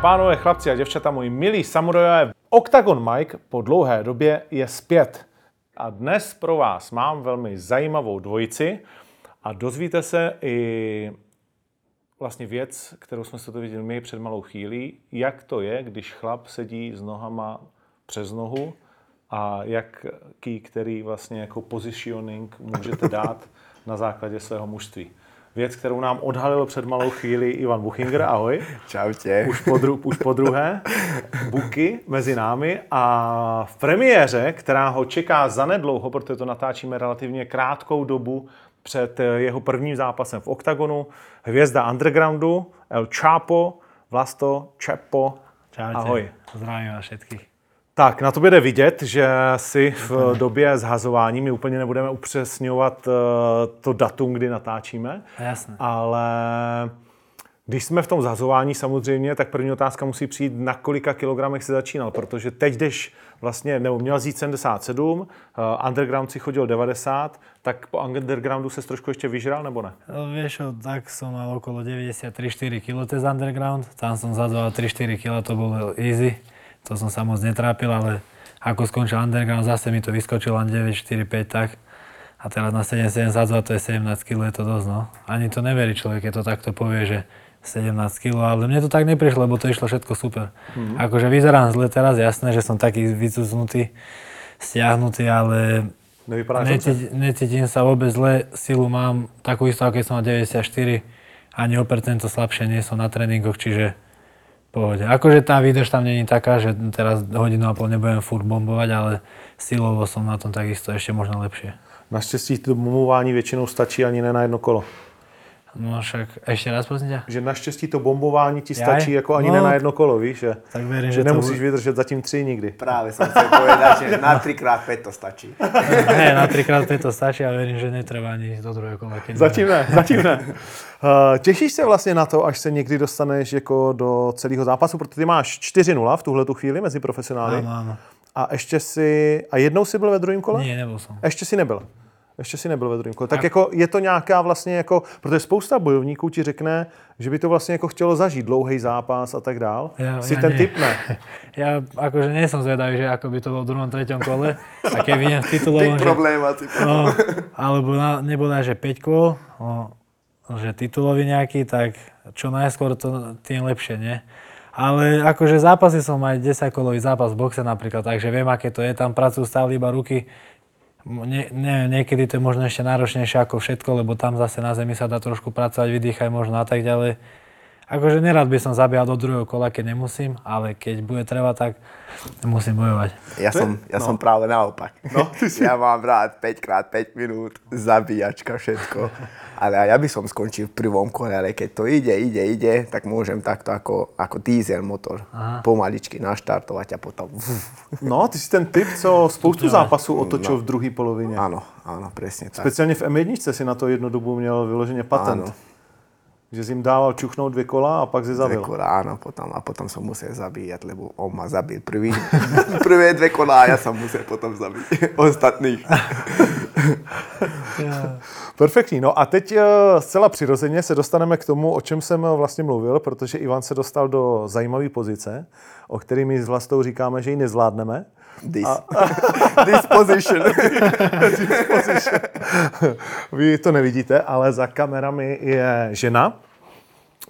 Pánové, chlapci a děvčata, moji milí samurajové, Octagon Mike po dlouhé době je zpět. A dnes pro vás mám velmi zajímavou dvojici a dozvíte se i vlastně věc, kterou jsme se to viděli my před malou chvílí, jak to je, když chlap sedí s nohama přes nohu a jaký, který vlastně jako positioning můžete dát na základě svého mužství. Věc, kterou nám odhalil před malou chvíli Ivan Buchinger, ahoj. Čaute. Už po, dru, už po druhé. Buky mezi námi a v premiéře, která ho čeká zanedlouho, protože to natáčíme relativně krátkou dobu před jeho prvním zápasem v OKTAGONu, hvězda undergroundu, El Chapo, Vlasto, Čepo, Čaute. ahoj. Zdravím vás všetkých. Tak, na to jde vidět, že si v době zhazování, my úplně nebudeme upřesňovat eh, to datum, kdy natáčíme, Jasné. ale když jsme v tom zhazování samozřejmě, tak první otázka musí přijít, na kolika kilogramech si začínal, protože teď jdeš vlastně, nebo měl jít 77, uh, underground si chodil 90, tak po undergroundu se trošku ještě vyžral, nebo ne? No, vieš, tak som mal okolo 93-4 kg cez underground. Tam som zadval 3-4 kg, to bolo easy. To som sa moc netrápil, ale ako skončil underground, zase mi to vyskočilo len 9-4-5 tak. A teraz na 77 zadzval, to je 17 kg, je to dosť, no. Ani to neverí človek, keď to takto povie, že 17 kg, ale mne to tak neprišlo, lebo to išlo všetko super. Mm. Akože vyzerám zle teraz, jasné, že som taký vycuznutý, stiahnutý, ale? Necíti, necítim sa vôbec zle, silu mám takú istú, ako keď som mal 94, ani o percento slabšie nie som na tréningoch, čiže pohode. Akože tá výdrž tam není taká, že teraz hodinu a pol nebudem furt bombovať, ale silovo som na tom takisto ešte možno lepšie. Naštěstí to bombování většinou stačí ani ne na jedno kolo. No však ešte raz prosím ťa. Že naštěstí to bombování ti Jaj? stačí jako ani No. ne na jedno kolo, víš, že, Tak verím, že že to nemusíš bude- vydržet zatím tři nikdy. Práve som chcel povedať, že na 3x5 to stačí. Ne, na 3x5 to stačí a verím, že netreba ani do druhého kola. Zatím ne, zatím ne. Uh, těšíš se vlastně na to, až se někdy dostaneš jako do celého zápasu, protože ty máš 4-0 v tuhle tu chvíli mezi profesionály. Áno, áno. A ještě si, a jednou si byl ve druhém kole? Nie, nebol som. Ještě si nebyl. Ještě si nebyl ve druhém kole. Tak jako je to nějaká vlastně jako, protože spousta bojovníků ti řekne, že by to vlastně jako chtělo zažít dlouhý zápas a tak dál. Ja- si ja ten nie. typ ne. Ja akože nie som zvedavý, že ako by to bolo v druhom, treťom kole. A keď vidím v titulovom, že... No, alebo na, nebola, že 5 kôl, no, že titulový nejaký, tak čo najskôr to tým lepšie, nie? Ale akože zápasy som aj 10 kolový zápas v boxe napríklad, takže viem, aké to je. Tam pracujú stále iba ruky. Nie, neviem, niekedy to je možno ešte náročnejšie ako všetko, lebo tam zase na zemi sa dá trošku pracovať, vydýchať možno a tak ďalej. Akože nerad by som zabíjal do druhého kola, keď nemusím, ale keď bude treba, tak musím bojovať. Ja som, ja som práve naopak. No, ty si- Ja mám rád 5x5 minút, zabíjačka, všetko. Ale ja by som skončil v prvom kole, ale keď to ide, ide, ide, tak môžem takto ako, ako diesel motor Aha. pomaličky naštartovať a potom... No, ty jsi ten typ, co spoustu zápasů otočil v druhé polovině. Áno, áno, presne tak. Speciálně v M1 si na to jednu dobu měl vyloženě patent. Áno. Že jsi jim dával čuchnout dvě kola a pak si zabil. Dve kola, áno, potom, a potom som musel zabíjať, lebo on ma zabil prvý, prvé dve kola a ja som musel potom zabiť ostatných. Perfektní. No a teď eh, zcela přirozeně se dostaneme k tomu, o čem jsem eh, vlastně mluvil, protože Ivan se dostal do zajímavé pozice, o který my s Vlastou říkáme, že ji nezvládneme. This, this position. Vy to nevidíte, ale za kamerami je žena,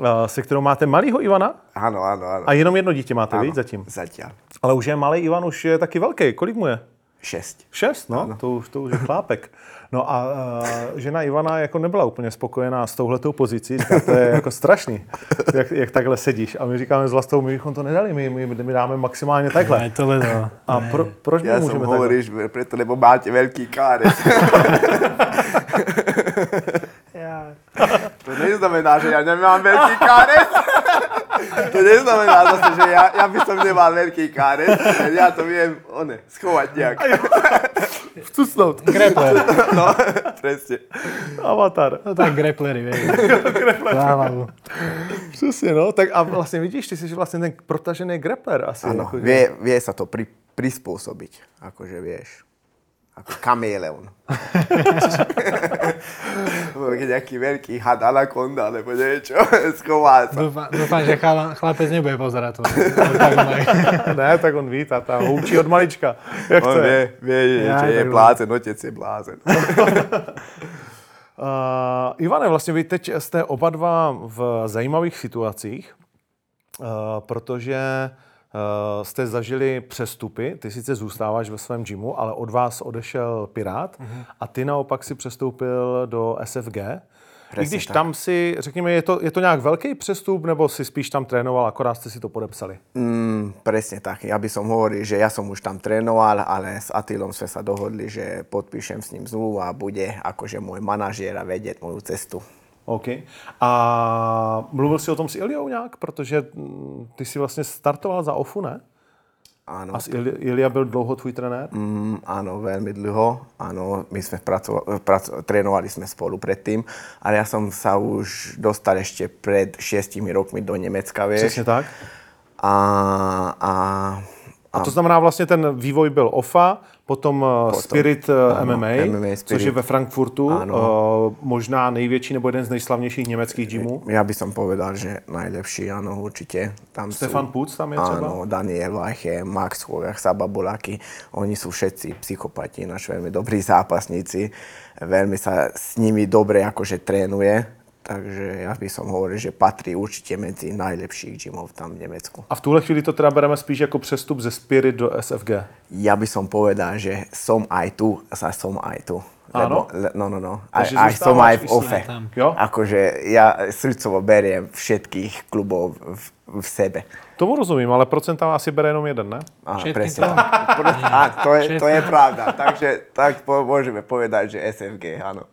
eh, se kterou máte malýho Ivana Áno, áno, áno. a jenom jedno dítě máte, víc zatím. Zatiaľ. Ale už je malý Ivan, už je taky velký. Kolik mu je? Šesť. Šest, no, to už, to už je chlápek. No a uh, žena Ivana jako nebyla úplně spokojená s touhletou pozicí, říká, to je jako strašný, jak, jak takhle sedíš. A my říkáme s vlastou, my bychom to nedali, my, my, my dáme maximálně takhle. Aj to len, no. A pro, proč som můžeme takhle? hovoril, že preto, lebo máte veľký kárec. to neznamená, že ja nemám veľký kárec. To neznamená zase, že ja, ja by som nemal veľký kárec. Ja to viem, one, schovať nejak. Vcucnout. Grappler. no, presne. Avatar. No tak grapplery, vieš. Za hlavu. Přesně, no. Tak a vlastně vidíš, ty jsi vlastně ten protažený grappler asi. Áno, jako, že- vie, vie sa to pri, prispôsobiť, akože vieš. Ako kameleon. nejaký veľký had anakonda, alebo niečo, schová sa. Dúfam, dúfam že chala, chlapec nebude pozerať to. ne, tak on ví, táta ho učí od malička. Jak On to je? vie, vie, že Ja, je blázen, otec je blázen. Uh, Ivane, vlastně vy teď jste oba dva v zajímavých situacích, uh, protože uh, jste zažili přestupy. Ty sice zůstáváš ve svém gymu, ale od vás odešel Pirát a ty naopak si přestoupil do SFG. I Přesně když tak. tam si, řekněme, je to, je to nějak velký přestup, nebo si spíš tam trénoval, akorát jste si to podepsali? Mm, presne tak. Ja by som hovoril, že ja som už tam trénoval, ale s Atilom sme sa dohodli, že podpíšem s ním zmluvu a bude akože môj manažér a vedieť moju cestu. OK. A mluvil jsi o tom s Iliou nějak? Protože mm, ty si vlastně startoval za OFU, ne? Áno. A Ili, Ilia byl dlouho tvůj trenér? Mm, áno, veľmi dlho. Áno, my sme pracovali, prac, trénovali sme spolu predtým, ale ja som sa už dostal ešte pred šiestimi rokmi do Nemecka, vieš. Přesně tak. A, a, A to znamená vlastně ten vývoj byl OFA, potom, potom Spirit eh, ano, MMA, MMA což Spirit. je ve Frankfurtu, Ano. uh, možná největší nebo jeden z nejslavnějších německých gymů. ja by som povedal, že najlepší, áno, určite. Tam Stefan sú, Puc tam je třeba? Áno, Daniel Vajche, Max Hogach, Saba Bulaki, oni sú všetci psychopati, naši veľmi dobrí zápasníci. Veľmi sa s nimi dobre akože trénuje, takže ja by som hovoril, že patrí určite medzi najlepších gymov tam v Nemecku. A v tuhle chvíli to teda bereme spíš jako přestup ze Spirit do SFG. Ja by som povedal, že som aj tu, sa som aj tu. Áno? le, no, no, no. Aj, aj som aj v OFE. Jo? Akože ja srdcovo beriem všetkých klubov v, v sebe. Tomu rozumím, ale procenta asi bere jenom jeden, ne? Á, Všetky presne to? Á, to, je, to je pravda. Takže tak po, môžeme povedať, že SFG, áno.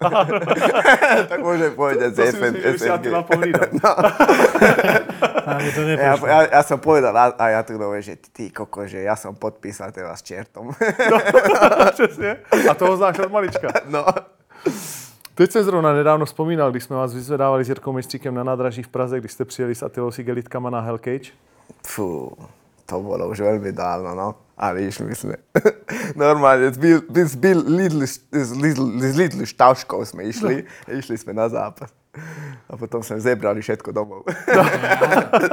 tak môžeme povedať, že SFG. Aby to Ja, ja, ja som povedal a- aj Atulovi, že ty, koko, že ja som podpísal teraz s čertom. Přesně. A toho znáš od malička. no. Teď jsem zrovna nedávno vzpomínal, když jsme vás vyzvedávali s Jirkou Mistříkem na nádraží v Praze, když jste přijeli s Attilou Sigelitkama na Hell Cage. Fú, to bolo už veľmi dávno, no. Ale išli sme. Normálne, z, bil, z, bil, lidl, štaškou sme išli. Išli sme na zápas. A potom sme zebrali všetko domov.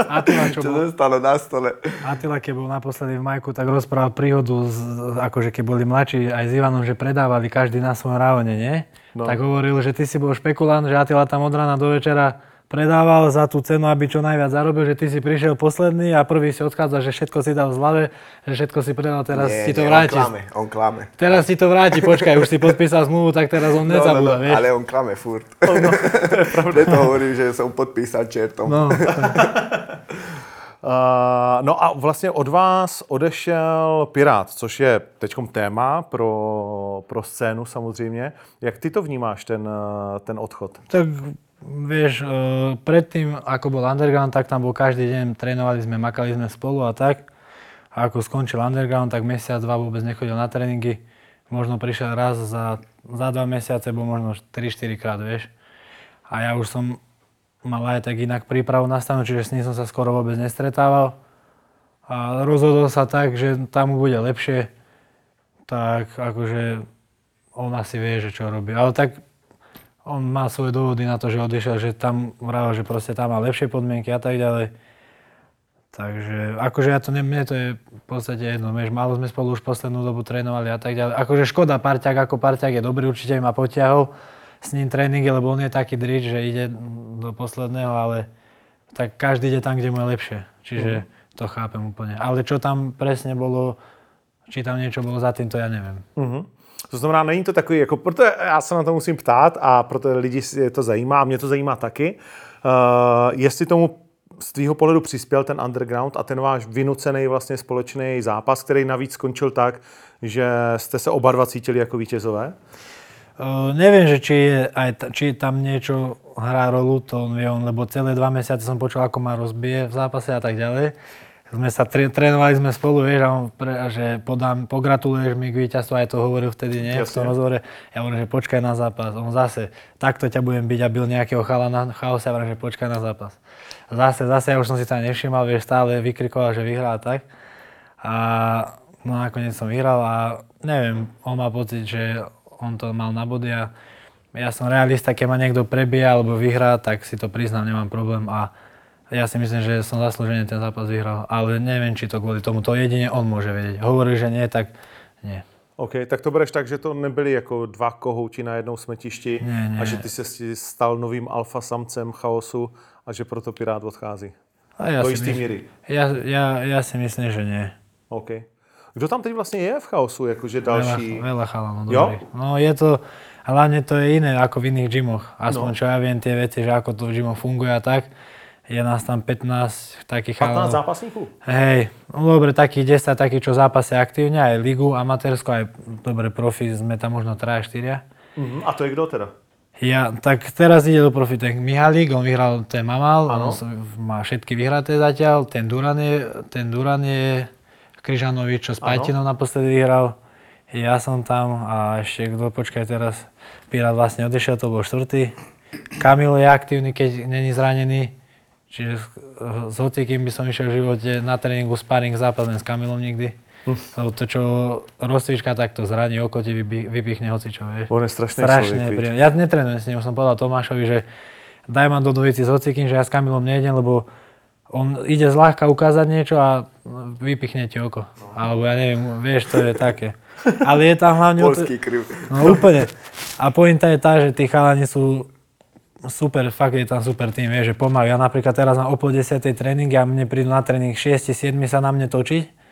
Atila, čo Čo bol, zostalo na stole. Atila, keď bol naposledy v Majku, tak rozprával príhodu, z, akože keď boli mladší aj s Ivanom, že predávali každý na svojom ráone, nie? No. No. Tak hovoril, že ty si bol špekulant, že Atila tam od rána do večera predával za tú cenu, aby čo najviac zarobil, že ty si prišiel posledný a prvý si odchádza, že všetko si dal v zlave, že všetko si predal, teraz Nie, ti to nie, vráti. On klame, on klame. Teraz ti to vráti, počkaj, už si podpísal zmluvu, tak teraz on nezabúda, vieš. ale on klame furt. No, to je pravda. Preto hovorím, že som podpísal čertom. No, Uh, no a vlastně od vás odešel Pirát, což je teď téma pro, pro scénu samozřejmě. Jak ty to vnímáš, ten, ten odchod? tak vieš, e, predtým, ako bol underground, tak tam bol každý deň, trénovali sme, makali sme spolu a tak. A ako skončil underground, tak mesiac, dva vôbec nechodil na tréningy. Možno prišiel raz za, za dva mesiace, bol možno 3-4 krát, vieš. A ja už som mal aj tak inak prípravu nastanú, čiže s ním som sa skoro vôbec nestretával. A rozhodol sa tak, že tam mu bude lepšie, tak akože on asi vie, že čo robí. Ale tak on má svoje dôvody na to, že odišiel, že tam vravel, že proste tam má lepšie podmienky a tak ďalej. Takže akože ja to, ne, mne to je v podstate jedno, vieš, málo sme spolu už poslednú dobu trénovali a tak ďalej. Akože škoda, parťák ako parťák je dobrý, určite ma potiahol s ním tréningy, lebo on je taký drič, že ide do posledného, ale tak každý ide tam, kde mu je lepšie. Čiže to chápem úplne. Ale čo tam presne bolo, či tam niečo bolo za tým, to ja neviem. Mhm. To znamená, není to takový, jako, proto já se na to musím ptát a proto lidi je to zajímá a mě to zajímá taky. Uh, jestli tomu z tvýho pohledu přispěl ten underground a ten váš vynucený vlastně společný zápas, který navíc skončil tak, že jste se oba dva cítili jako vítězové? Uh, neviem, že či, je aj či tam niečo hrá rolu, to on vie on, lebo celé dva mesiace som počul, ako ma rozbije v zápase a tak ďalej. Sme sa tre, trénovali sme spolu, vieš, a on pre, a že podám, pogratuluješ mi k víťazstvu, aj to hovoril vtedy, nie, v tom Jasne. rozhovore. Ja hovorím, že počkaj na zápas. On zase, takto ťa budem byť a byl nejakého chalana, chaose, a hovorím, že počkaj na zápas. Zase, zase, ja už som si tam nevšimal, vieš, stále vykrikoval, že vyhrá tak. A no nakoniec som vyhral a neviem, on má pocit, že on to mal na body a ja som realista, keď ma niekto prebíja alebo vyhrá, tak si to priznám, nemám problém a ja si myslím, že som zaslúžene ten zápas vyhral, ale neviem, či to kvôli tomu, to jedine on môže vedieť. Hovorí, že nie, tak nie. OK, tak to bereš tak, že to nebyli jako dva kohouti na jednom smetišti Ne, ne. a že ty se stal novým alfa samcem chaosu a že proto Pirát odchází. A ja Do myslím- míry. Ja, ja, ja si myslím, že nie. OK. Kdo tam teď vlastně je v chaosu, jakože další? Veľa, veľa chalanov, Jo? No je to, hlavne to je iné ako v iných gymoch. Aspoň No. čo ja viem tie veci, že ako to v gymoch funguje a tak. Je nás tam 15 takých 15 chalanov. zápasníků? Hej, no dobre, takých 10, takých, čo zápasia aktívne, aj ligu, amatérsko, aj dobre profi, sme tam možno 3 4 Mhm. A to je kdo teda? Ja, tak teraz ide do profi ten Mihalík, on vyhral ten Mamal, Áno. on má všetky vyhraté zatiaľ, ten Duran je, ten Duran je Kryžanovič, čo s Áno. Pajtinou naposledy vyhral. Ja som tam a ešte kto, počkaj teraz, Pirát vlastne odišiel, to bol štvrtý. Kamil je aktívny, keď není zranený. Čiže s, hocikým by som išiel v živote na tréningu sparring zápas s Kamilom nikdy. Hm. Lebo to, čo rozcvička, tak to zraní oko ti vypi- vypichne hocičo, vieš. On je Strašne viď? príjemné. Ja netrenujem s ním, som povedal Tomášovi, že daj ma do dvojici s hocikým, že ja s Kamilom nejdem, lebo on ide zľahka ukázať niečo a vypichne ti oko. Alebo ja neviem, vieš, to je také. Ale je tam hlavne... Polský kriv. No úplne. A pointa je tá, že tí chalani sú super, fakt je tam super tým, vieš, že pomáhajú. Ja napríklad teraz mám o pol 10. tréning a mne prídu na tréning 6-7 sa na mne točiť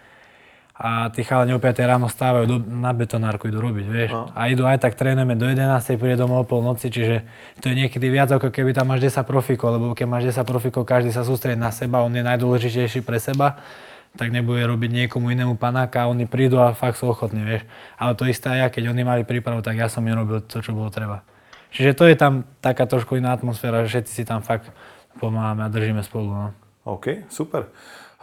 a tí chalani o 5 ráno stávajú do, na betonárku, idú robiť, vieš. No. A idú aj tak trénujeme do 11. príde domov o pol noci, čiže to je niekedy viac ako keby tam máš 10 profíkov, lebo keď máš 10 profíkov, každý sa sústredí na seba, on je najdôležitejší pre seba tak nebude robiť niekomu inému panáka a oni prídu a fakt sú ochotní, vieš. Ale to isté aj ja, keď oni mali prípravu, tak ja som im robil to, čo bolo treba. Čiže to je tam taká trošku iná atmosféra, že všetci si tam fakt pomáhame a držíme spolu. No. OK, super.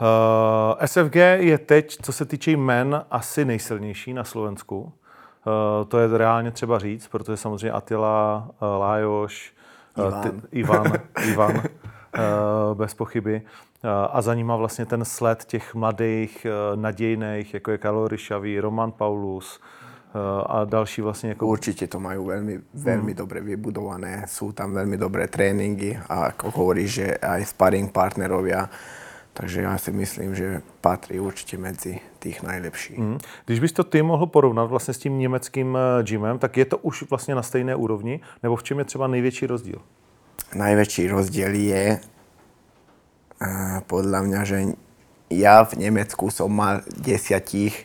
Uh, SFG je teď, co se týče jmen, asi nejsilnější na Slovensku. Uh, to je reálně třeba říct, protože samozřejmě Attila, uh, Lájoš, uh, ty, Ivan, Ivan uh, bez pochyby. Uh, a za nima vlastně ten sled těch mladých, uh, nadějných, jako je Karol Ryšavý, Roman Paulus uh, a další vlastně jako Určite to majú veľmi, veľmi dobre vybudované, sú tam veľmi dobré tréningy a ako hovoríš, že aj sparring partnerovia, takže ja si myslím, že patrí určite medzi tých najlepších. Hmm. Když bys to ty mohl porovnat vlastně s tím německým eh, gymem, tak je to už vlastně na stejné úrovni, nebo v čem je třeba největší rozdíl? Najväčší rozdiel je uh, podľa mňa, že ja v Nemecku som mal desiatich,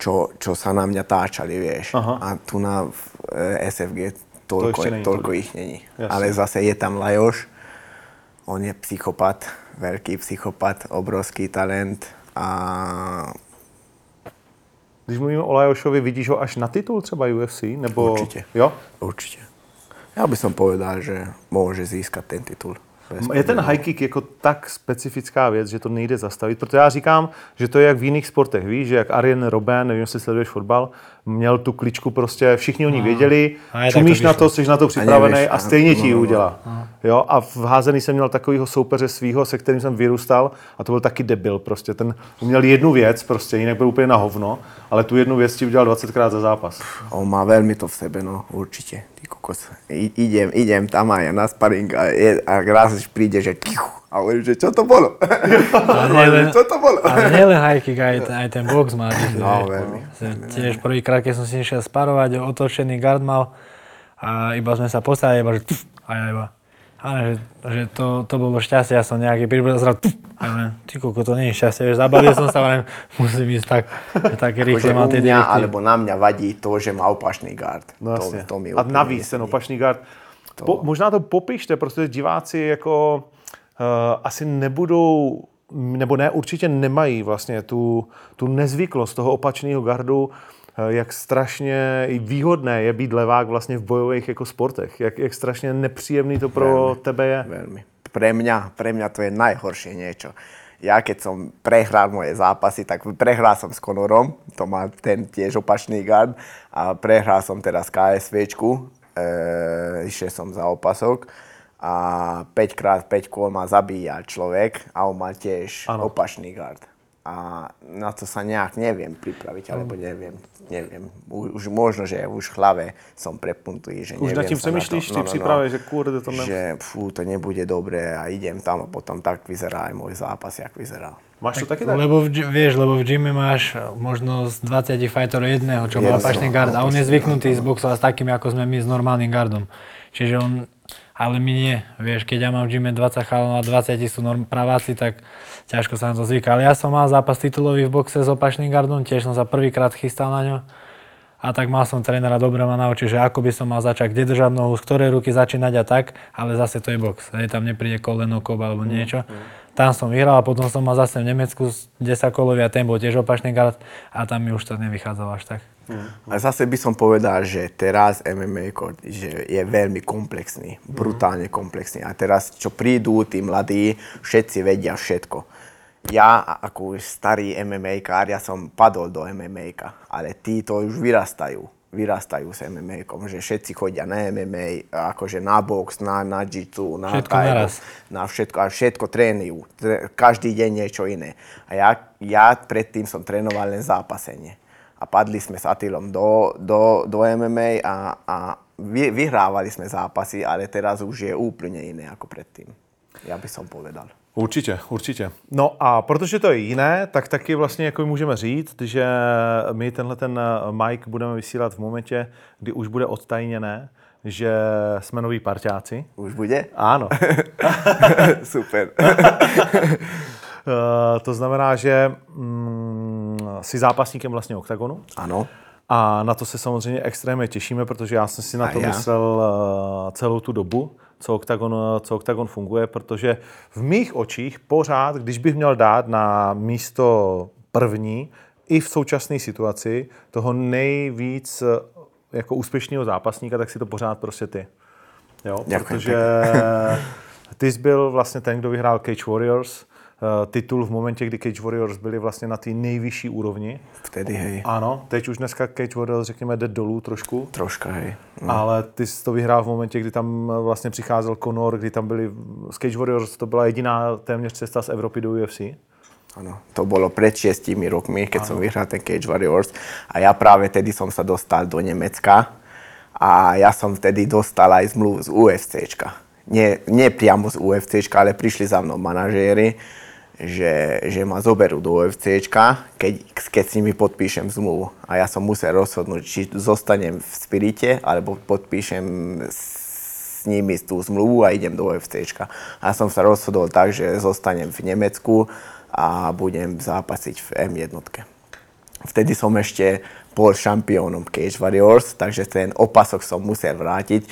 čo, čo sa na mňa táčali, vieš. Aha. A tu na v, eh, SFG toľko, není toľko toľko. ich není. Jasne. Ale zase je tam Lajoš, on je psychopat, veľký psychopat, obrovský talent a Když mluvíme o Lajošovi, vidíš ho až na titul třeba UFC? Nebo... Určite. Jo? určite. Ja by som povedal, že môže získať ten titul. Je ten high kick jako tak specifická věc, že to nejde zastavit, protože já říkám, že to je jak v jiných sportech, víš, že jak Arjen Robben, nevím, jestli sleduješ fotbal, měl tu kličku prostě, všichni o ní věděli, A čumíš to na to, jsi na to připravený nevíš, a a- stejně no, ti ji no, no. udělá. Jo, a v házený jsem měl takového soupeře svýho, se kterým jsem vyrůstal a to byl taky debil prostě. Ten měl jednu věc, prostě jinak byl úplně na hovno, ale tu jednu věc ti udělal 20krát za zápas. On má veľmi to v sebe, no určite. Ty kokos. I, idem, idem tam aj na sparring a, je, a raz príde, že tichu. A hovorím, že čo to bolo? nie len- čo to bolo? Ale nielen high kick, aj, aj ten box má. No, veľmi. Tiež prvýkrát, keď som si išiel sparovať, otočený gard mal a iba sme sa postavili, iba že tuf, a ja iba. Ale že, že to, to bolo šťastie, ja som nejaký prišiel zrazu a ja ty koko, to nie je šťastie, vieš, zabalil som sa, ale musím ísť tak, tak Že rýchlo u mal tie mňa, alebo na mňa vadí to, že má opačný gard. No to, to mi a navíc ten opačný gard. Po, možná to popište, protože diváci jako asi nebudou, nebo ne, určitě nemají vlastně tu, tu nezvyklost toho opačného gardu, eh, jak strašně výhodné je být levák vlastně v bojových jako sportech. Jak, jak strašně nepříjemný to pro tebe je. Veľmi. Pre mňa, pre mňa to je najhoršie niečo. Ja keď som prehral moje zápasy, tak prehral som s Conorom, to má ten tiež opačný gard, a prehral som teraz KSVčku, e, išiel som za opasok a 5 krát 5 kôl ma zabíja človek a on mal tiež Áno. opačný gard. a na to sa nejak neviem pripraviť, alebo neviem, neviem. Už možno, že už v hlave som prepnutý, že Už nad tím sa na přemýšlíš, to, ty přípravě, že kurde to ne... že fú, to nebude dobré a idem tam a potom tak vyzerá aj môj zápas, jak vyzeral. Máš to taky tak? Lebo v, vieš, lebo v gyme máš možno z 20 fighterov jedného, čo má opačný no, gard a on je to si- zvyknutý zboxovať s takými, ako sme my s normálnym gardom. Čiže on, ale my nie, vieš, keď ja mám v gyme 20 chalov a 20 sú norm, praváci, tak ťažko sa na to zvyká. Ale ja som mal zápas titulový v boxe s opačným gardom, tiež som sa prvýkrát chystal na ňo. A tak mal som trénera dobre ma naučiť, že ako by som mal začať, kde držať nohu, z ktorej ruky začínať a tak, ale zase to je box. Hej, tam nepríde koleno, kop alebo niečo. Tam som vyhral a potom som mal zase v Nemecku 10 kolový a ten bol tiež opačný gard a tam mi už to nevychádzalo až tak. A zase by som povedal, že teraz MMA že je veľmi komplexný, brutálne komplexný. A teraz, čo prídu tí mladí, všetci vedia všetko. Ja, ako už starý MMA kár, ja som padol do MMA, ale títo už vyrastajú. Vyrastajú s MMA, že všetci chodia na MMA, akože na box, na, na jitsu, na Všetko box, na všetko, a všetko trénujú. Každý deň niečo iné. A ja, ja predtým som trénoval len zápasenie. A padli sme s Atilom do, do, do MMA a, a vy, vyhrávali sme zápasy, ale teraz už je úplne iné ako predtým. Ja by som povedal. Určitě, určitě. No a protože to je jiné, tak taky vlastně jako můžeme říct, že my tenhle ten mic budeme vysílat v momentě, kdy už bude odtajněné, že jsme noví parťáci. Už bude? Áno. Super. Eh, to znamená, že mm, jsi zápasníkem vlastně OKTAGONu Ano. a na to se samozřejmě extrémně těšíme, protože já jsem si na A to já. myslel eh, celou tu dobu, co Octagon, co Octagon funguje, protože v mých očích pořád, když bych měl dát na místo první, i v současné situaci, toho nejvíc eh, jako úspěšného zápasníka, tak si to pořád prostě ty. Jo, Děkuji protože ty jsi byl vlastně ten, kdo vyhrál Cage Warriors, titul v momentě, kdy Cage Warriors byli vlastně na té nejvyšší úrovni. Vtedy, hej. Ano, teď už dneska Cage Warriors, řekněme, jde dolů trošku. Troška, hej. No. Ale ty jsi to vyhrál v momentě, kdy tam vlastně přicházel Conor, kdy tam byli z Cage Warriors, to byla jediná téměř cesta z Evropy do UFC. Áno, to bolo pred šiestimi rokmi, keď som vyhral ten Cage Warriors a ja práve tedy som sa dostal do Nemecka a ja som vtedy dostal aj zmluvu z UFCčka. Nie, nie priamo z UFCčka, ale prišli za mnou manažéri, že, že ma zoberú do UFCčka, keď, keď s nimi podpíšem zmluvu. A ja som musel rozhodnúť, či zostanem v Spirite, alebo podpíšem s nimi tú zmluvu a idem do UFCčka. A som sa rozhodol tak, že zostanem v Nemecku a budem zápasiť v M1. Vtedy som ešte bol šampiónom Cage Warriors, takže ten opasok som musel vrátiť, e,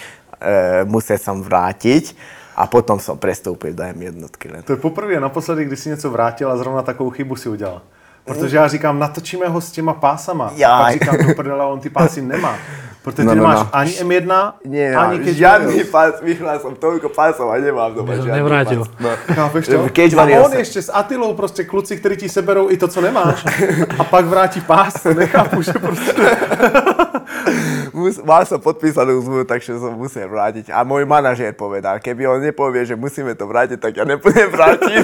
musel som vrátiť a potom som prestúpil do M1 len. To je poprvé naposledy, kdy si něco vrátil a zrovna takovou chybu si udělal. Protože já říkám, natočíme ho s těma pásama. A pak říkám, do prdela, on ty pásy nemá. Protože No, ty no, nemáš no. ani M1, Nie, ani Cage žiadny Warriors. pás, vyhral som toľko pásov a nemám doma žiadny nevrátil. pás. No. Chápeš to? A on sa- ještě s Atilou prostě kluci, kteří ti seberou i to, co nemáš. A pak vrátí pás, nechápu, že prostě... Mus, mal som podpísanú zmluvu, takže som musel vrátiť. A môj manažér povedal, keby on nepovie, že musíme to vrátiť, tak ja nepôjdem vrátiť.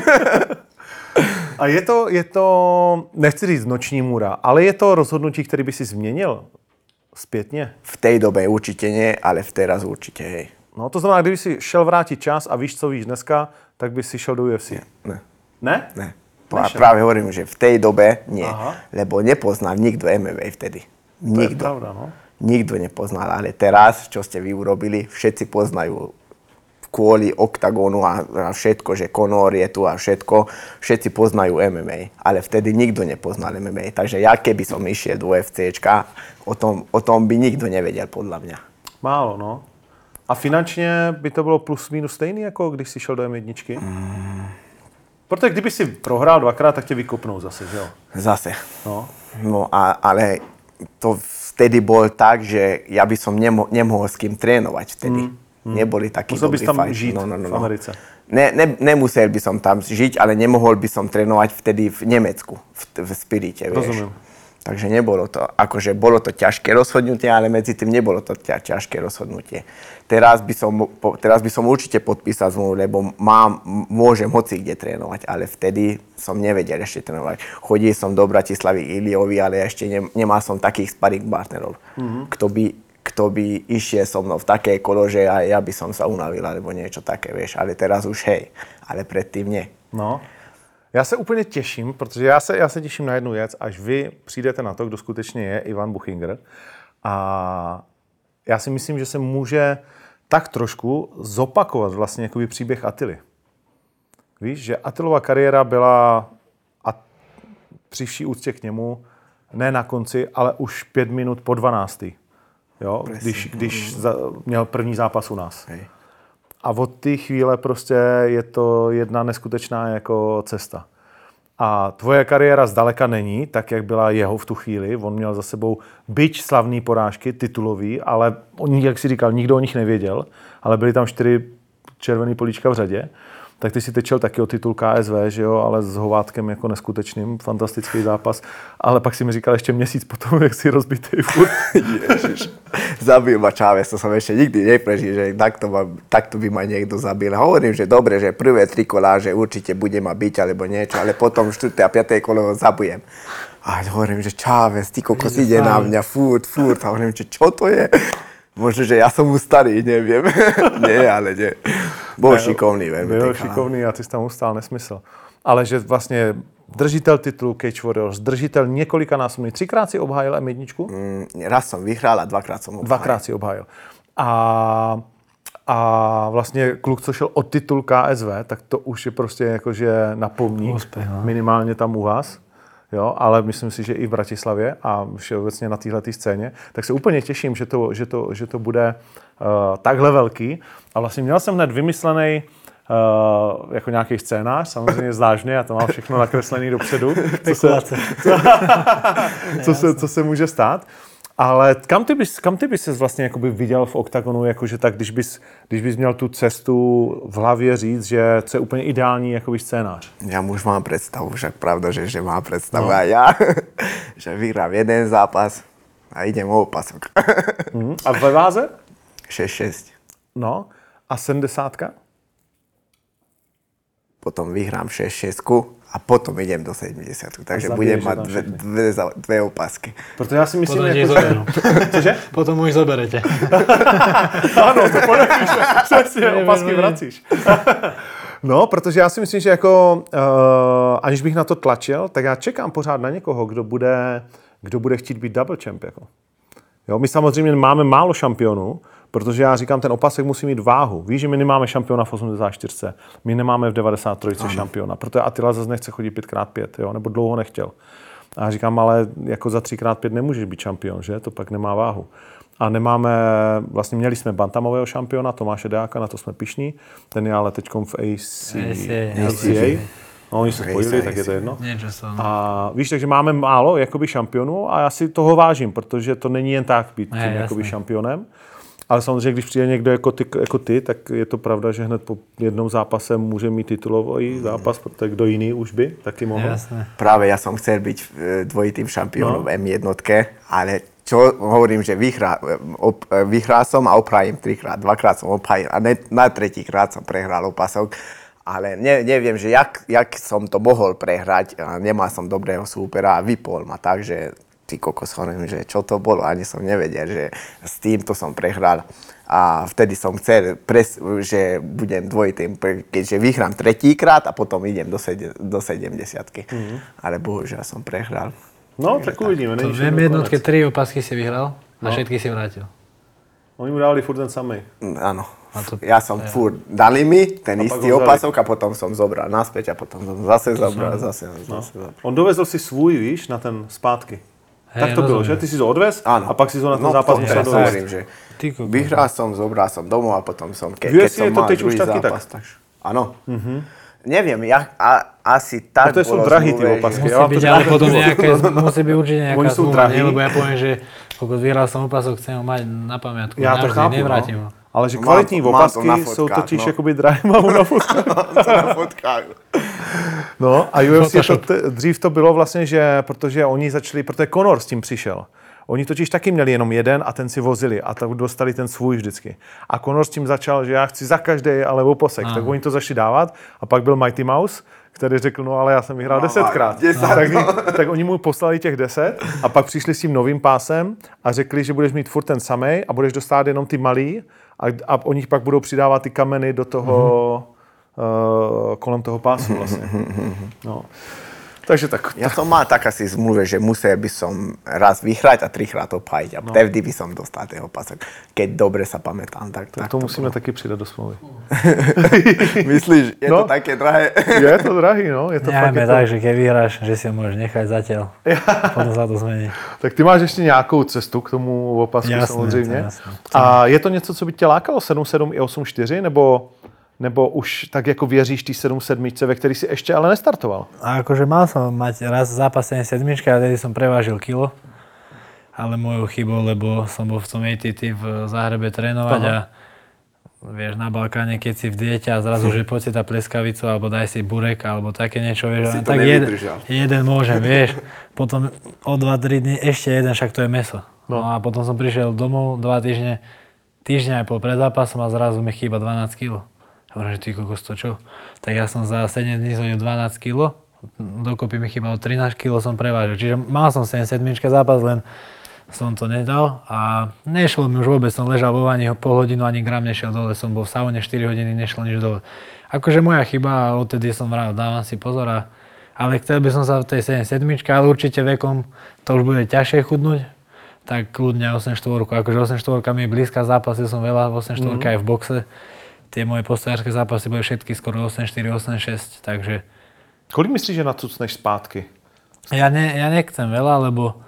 A je to, je to, nechci říct noční můra, ale je to rozhodnutí, který by si změnil zpětně? v tej dobe určite nie, ale v teraz určite, hej. No to znamená, kdyby si šel vrátit čas a víš, co víš dneska, tak by si šel do UFC. Ne, Ne? ne. A práve hovorím, že v tej dobe nie, Aha. lebo nepoznal nikto MMA vtedy. To je Nikto. pravda, no. Nikto nepoznal, ale teraz, čo ste vy urobili, všetci poznajú kvôli oktagónu a, a všetko, že Conor je tu a všetko, všetci poznajú MMA, ale vtedy nikto nepoznal MMA. Takže ja keby som išiel do UFCčka, o tom, o tom by nikto nevedel podľa mňa. Málo, no. A finančně by to bylo plus minus stejný, jako když si šel do M1? Mm. Protože kdyby si prohrál dvakrát, tak tě vykopnou zase, že jo? Zase. No. No a, ale to vtedy bol tak, že ja by som nemo, nemohol s kým trénovať vtedy. Mm. Neboli takí Musel bys dobrí tam fajti. žít v Americe. Ne, ne, nemusel by som tam žiť, ale nemohol by som trénovať vtedy v Nemecku, v, v Spirite, vieš. Rozumiem. Takže nebolo to, akože bolo to ťažké rozhodnutie, ale medzi tým nebolo to ťa, ťažké rozhodnutie. Teraz by, som, po, teraz by som určite podpísal zmluvu, lebo mám, môžem hoci kde trénovať, ale vtedy som nevedel ešte trénovať. Chodil som do Bratislavy Iliovi, ale ešte ne, nemal som takých sparring partnerov, mm-hmm. kto by kto by išiel so mnou v také kolo, že aj ja by som sa unavil, alebo niečo také, vieš. Ale teraz už hej, ale predtým nie. No, já se úplně těším, protože já se, já se těším na jednu věc, až vy přijdete na to, kdo skutečně je Ivan Buchinger. A já si myslím, že se může tak trošku zopakovat vlastně jakoby příběh Atily. Víš, že Atilova kariéra byla a při vší úctě k němu ne na konci, ale už pět minut po 12. Jo, když, když za, měl první zápas u nás. Hej. A od té chvíle prostě je to jedna neskutečná jako cesta. A tvoje kariéra zdaleka není tak, jak byla jeho v tu chvíli. On měl za sebou byť slavný porážky, titulový, ale oni, jak si říkal, nikdo o nich nevěděl, ale byly tam čtyři červený políčka v řadě. Tak ty si tečel taky o titul KSV, že jo, ale s Hovátkem jako neskutečným, fantastický zápas. Ale pak si mi říkal ještě měsíc potom, jak si rozbitý furt. Ježiš. Zabil ma Chávez, to som ešte nikdy neprežil, že takto, ma, takto by ma niekto zabil. Hovorím, že dobre, že prvé tri kolá, že určite bude ma byť alebo niečo, ale potom 4. a 5. kolo ho zabujem. A hovorím, že Chávez, ty kokos ide na mňa, furt, furt. A hovorím, že čo to je? Možno, že ja som mu starý, neviem. nie, ale nie. Bol šikovný veľmi. Byl šikovný a ty jsi tam ustál nesmysl. Ale že vlastně držitel titulu Cage Warriors, držitel několika násobný, třikrát si obhájil M1, Mm, Raz som vyhral a dvakrát som obhájil. dvakrát si obhájil. A, a vlastně kluk, co šel od titul KSV, tak to už je prostě jakože na pomník, Úspěch, no. minimálně tam u vás. Jo, ale myslím si, že i v Bratislavě a všeobecně na téhle scéně, tak se úplně těším, že to, že to, že to bude uh, takhle velký. A vlastně měl jsem hned vymyslený uh, jako nějaký scénář, samozřejmě mě, já to mám všechno nakreslený dopředu, co se, co, se, co se může stát. Ale kam ty bys, kam ty bys se vlastně jakoby viděl v OKTAGONu, jakože tak, když bys, když bys měl tu cestu v hlavě říct, že co je úplně ideální jakoby scénář? Ja už mám predstavu, však pravda, že, že má predstavu no. aj ja, že vyhrám jeden zápas a idem o opasok. Mhm. A ve váze? 6-6. No. A sedmdesátka? Potom vyhrám 6-6 a potom idem do 70. Takže A budem zabiješ mať dve, dve, dve opasky. Protože já si myslím, Potom že... zoberú. Cože? Potom mu ich zoberete. Ano, to podepíš, přesně, opasky vracíš. No, protože já si myslím, že jako, uh, aniž bych na to tlačil, tak já čekám pořád na někoho, kdo bude, kdo bude chtít být double champ. Jako. Jo, my samozřejmě máme málo šampionů, protože já říkám, ten opasek musí mít váhu. Víš, že my nemáme šampiona v 84, my nemáme v 93 ano. šampiona, protože Attila zase nechce chodit 5x5, jo, nebo dlouho nechtěl. A já říkám, ale jako za 3x5 nemůžeš být šampion, že? To pak nemá váhu. A nemáme, vlastně měli jsme bantamového šampiona, Tomáše Deáka, na to jsme pišní, ten je ale teď v AC, ACA. ACA. No, oni se spojili, tak je to jedno. A víš, takže máme málo jakoby šampionů a já si toho vážím, protože to není jen tak být tím jakoby šampionem. Ale samozřejmě, když přijde někdo jako ty, jako ty, tak je to pravda, že hned po jednom zápase může mít titulový zápas, protože kdo jiný už by taky mohl. Jasné. Práve ja som chcel byť e, dvojitým šampiónom no. M1, ale čo hovorím, že vyhrá, op, e, vyhrál som a opravím trikrát, dvakrát som opravil a ne, na tretíkrát som prehral opasok. Ale ne, neviem, že jak, jak som to mohol prehrať, a nemal som dobrého súpera a vypol ma tak, že ty kokos, hovorím, že čo to bolo, ani som nevedel, že s týmto som prehral. A vtedy som chcel, pres, že budem dvojitým, keďže vyhrám tretíkrát a potom idem do, sed, do 70 mm. Ale bohužiaľ som prehral. No, tak uvidíme. To viem jednotke, tri opasky si vyhral a No. všetky si vrátil. Oni mu dávali furt ten samý. Mm, Áno. A to- ja som furt, dali mi ten A istý opasok a potom som zobral naspäť a potom som zase zobral, zase, No. zase zobral. On dovezl si svůj, víš, na ten zpátky. Hej, tak to bylo, rozumiem. že? Ty si to odvez Áno. a pak si to na ten no, zápas musel hovorím, že vyhral som, zobral som domov a potom som, ke, keď som je to mal druhý taky tak. zápas, takže... Áno. Neviem, ja, a, asi tak No to sú bolo v tie opasky. Musí Ja byť ale potom nejaké, musí byť určite nejaká Oni sú zmluva, drahí. nie? Lebo ja poviem, že pokud vyhral som opasok, chcem ho mať na pamiatku. Já to chápu, nevrátim no. ho. Ale že kvalitní opasky fotkách, totiž no. jakoby drahé, mám na fotkách. na fotkách. No a UFC to, t- dřív to bylo vlastně, že protože oni začali, protože Conor s tím přišel. Oni totiž taky měli jenom jeden a ten si vozili a tak dostali ten svůj vždycky. A Conor s tím začal, že já chci za každý, ale oposek. Tak oni to začali dávat a pak byl Mighty Mouse, který řekl, no ale já jsem vyhrál desetkrát. Tak, tak oni mu poslali těch deset a pak přišli s tím novým pásem a řekli, že budeš mít furt ten samej a budeš dostat jenom ty malý a, a oni pak budou přidávat ty kameny do toho, uh, kolem toho pásu vlastně. No. Takže tak. Ja som mal tak asi zmluve, že musel by som raz vyhrať a trikrát opájiť a no. vtedy by som dostal ten opasok. Keď dobre sa pamätám. Tak, tak to, to musíme bolo. taky přidat do smlouvy. Myslíš, je no, to také drahé? je to drahý, no. Je to Nejme fakt, tak, to... že keď vyhráš, že si ho môžeš nechať zatiaľ. Potom sa to zmení. Tak ty máš ještě nějakou cestu k tomu opasku jasné, samozřejmě. Jasné. A je to něco, co by tě lákalo 7.7 i 8.4, nebo nebo už tak jako věříš tý 7-7, ve který si ještě ale nestartoval? A akože mal som mať raz zápas 7 a tedy som prevážil kilo. Ale mojou chybou, lebo som bol v tom ATT v Záhrebe trénovať Aha. a vieš, na Balkáne, keď si v diete a zrazu, že poď si tá pleskavicu, alebo daj si burek, alebo také niečo, vieš, si tak jeden, jeden môžem, vieš. Potom o 2-3 dní ešte jeden, však to je meso. No. no a potom som prišiel domov dva týždne, týždňa aj pol pred zápasom a zrazu mi chýba 12 kg. Hovorím, že ty kokos to čo? Tak ja som za 7 dní zhodil 12 kg, dokopy mi chýbalo 13 kg som prevážil. Čiže mal som 77 zápas, len som to nedal a nešlo mi už vôbec, som ležal vo vani pol hodinu, ani gram nešiel dole, som bol v saune 4 hodiny, nešlo nič dole. Akože moja chyba odtedy som vral, dávam si pozor a, ale chcel by som sa v tej 77 ale určite vekom to už bude ťažšie chudnúť, tak kľudne 8 štvorku, akože 8 štvorka mi je blízka, zápasil som veľa 8 štvorka mm-hmm. aj v boxe, tie moje postojárske zápasy boli všetky skoro 8-4, 8-6, takže... Kolik myslíš, že nacucneš zpátky? Ja, ne, ja nechcem veľa, lebo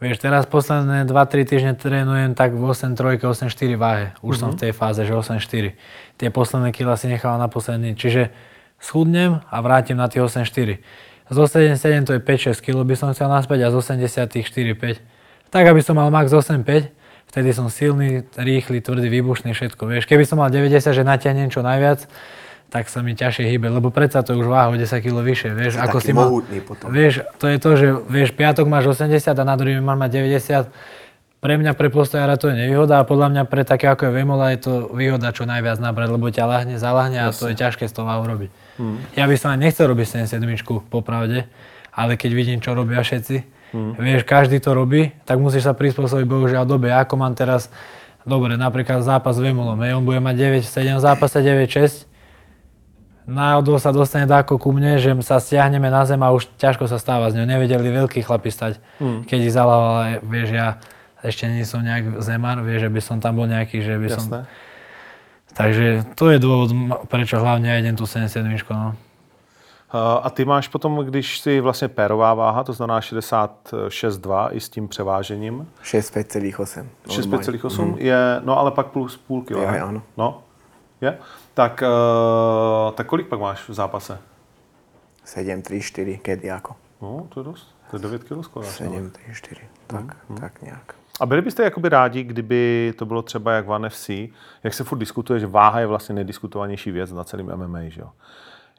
vieš, teraz posledné 2-3 týždne trénujem tak v 8-3, 8-4 váhe. Už mm-hmm. som v tej fáze, že 8-4. Tie posledné kila si nechal na posledný. Čiže schudnem a vrátim na tie 8-4. Z 8-7 to je 5-6 kg by som chcel naspäť a z 80 4-5. Tak, aby som mal max 8-5 vtedy som silný, rýchly, tvrdý, výbušný, všetko. Vieš, keby som mal 90, že natiahnem čo najviac, tak sa mi ťažšie hýbe, lebo predsa to je už váha o 10 kg vyššie, vieš, ako si mal, potom. vieš, to je to, že vieš, piatok máš 80 a na druhý máš mať 90, pre mňa, pre postojára to je nevýhoda a podľa mňa pre také ako je Vemola je to výhoda čo najviac nabrať, lebo ťa lahne, zalahne a Jasne. to je ťažké z toho urobiť. Hmm. Ja by som aj nechcel robiť 77 popravde, ale keď vidím, čo robia všetci, Hmm. Vieš, každý to robí, tak musíš sa prispôsobiť bohužiaľ dobe. Ako mám teraz, dobre, napríklad zápas s Vemolom, on bude mať 9-7 v zápase, 9-6. Náhodou sa dostane dáko ku mne, že sa stiahneme na zem a už ťažko sa stáva z ňou. Nevedeli veľkí chlapi stať, hmm. keď ich zalával, vieš, ja ešte nie som nejak zemar, vieš, že by som tam bol nejaký, že by Jasné. som... Takže to je dôvod, prečo hlavne ja idem tu 77 no. A ty máš potom, když si vlastně pérová váha, to znamená 66,2 i s tím převážením. 65,8. 65,8 mm. je, no ale pak plus půl kilo. Je, ano. No, je. Tak, uh, tak kolik pak máš v zápase? 7, 3, 4, kedy jako. No, to je dost. To je 9 kg skoro. 7, 3, 4, tak, hmm. tak nějak. A byli byste jakoby rádi, kdyby to bylo třeba jak v NFC, jak se furt diskutuje, že váha je vlastně nejdiskutovanější věc na celém MMA, že jo?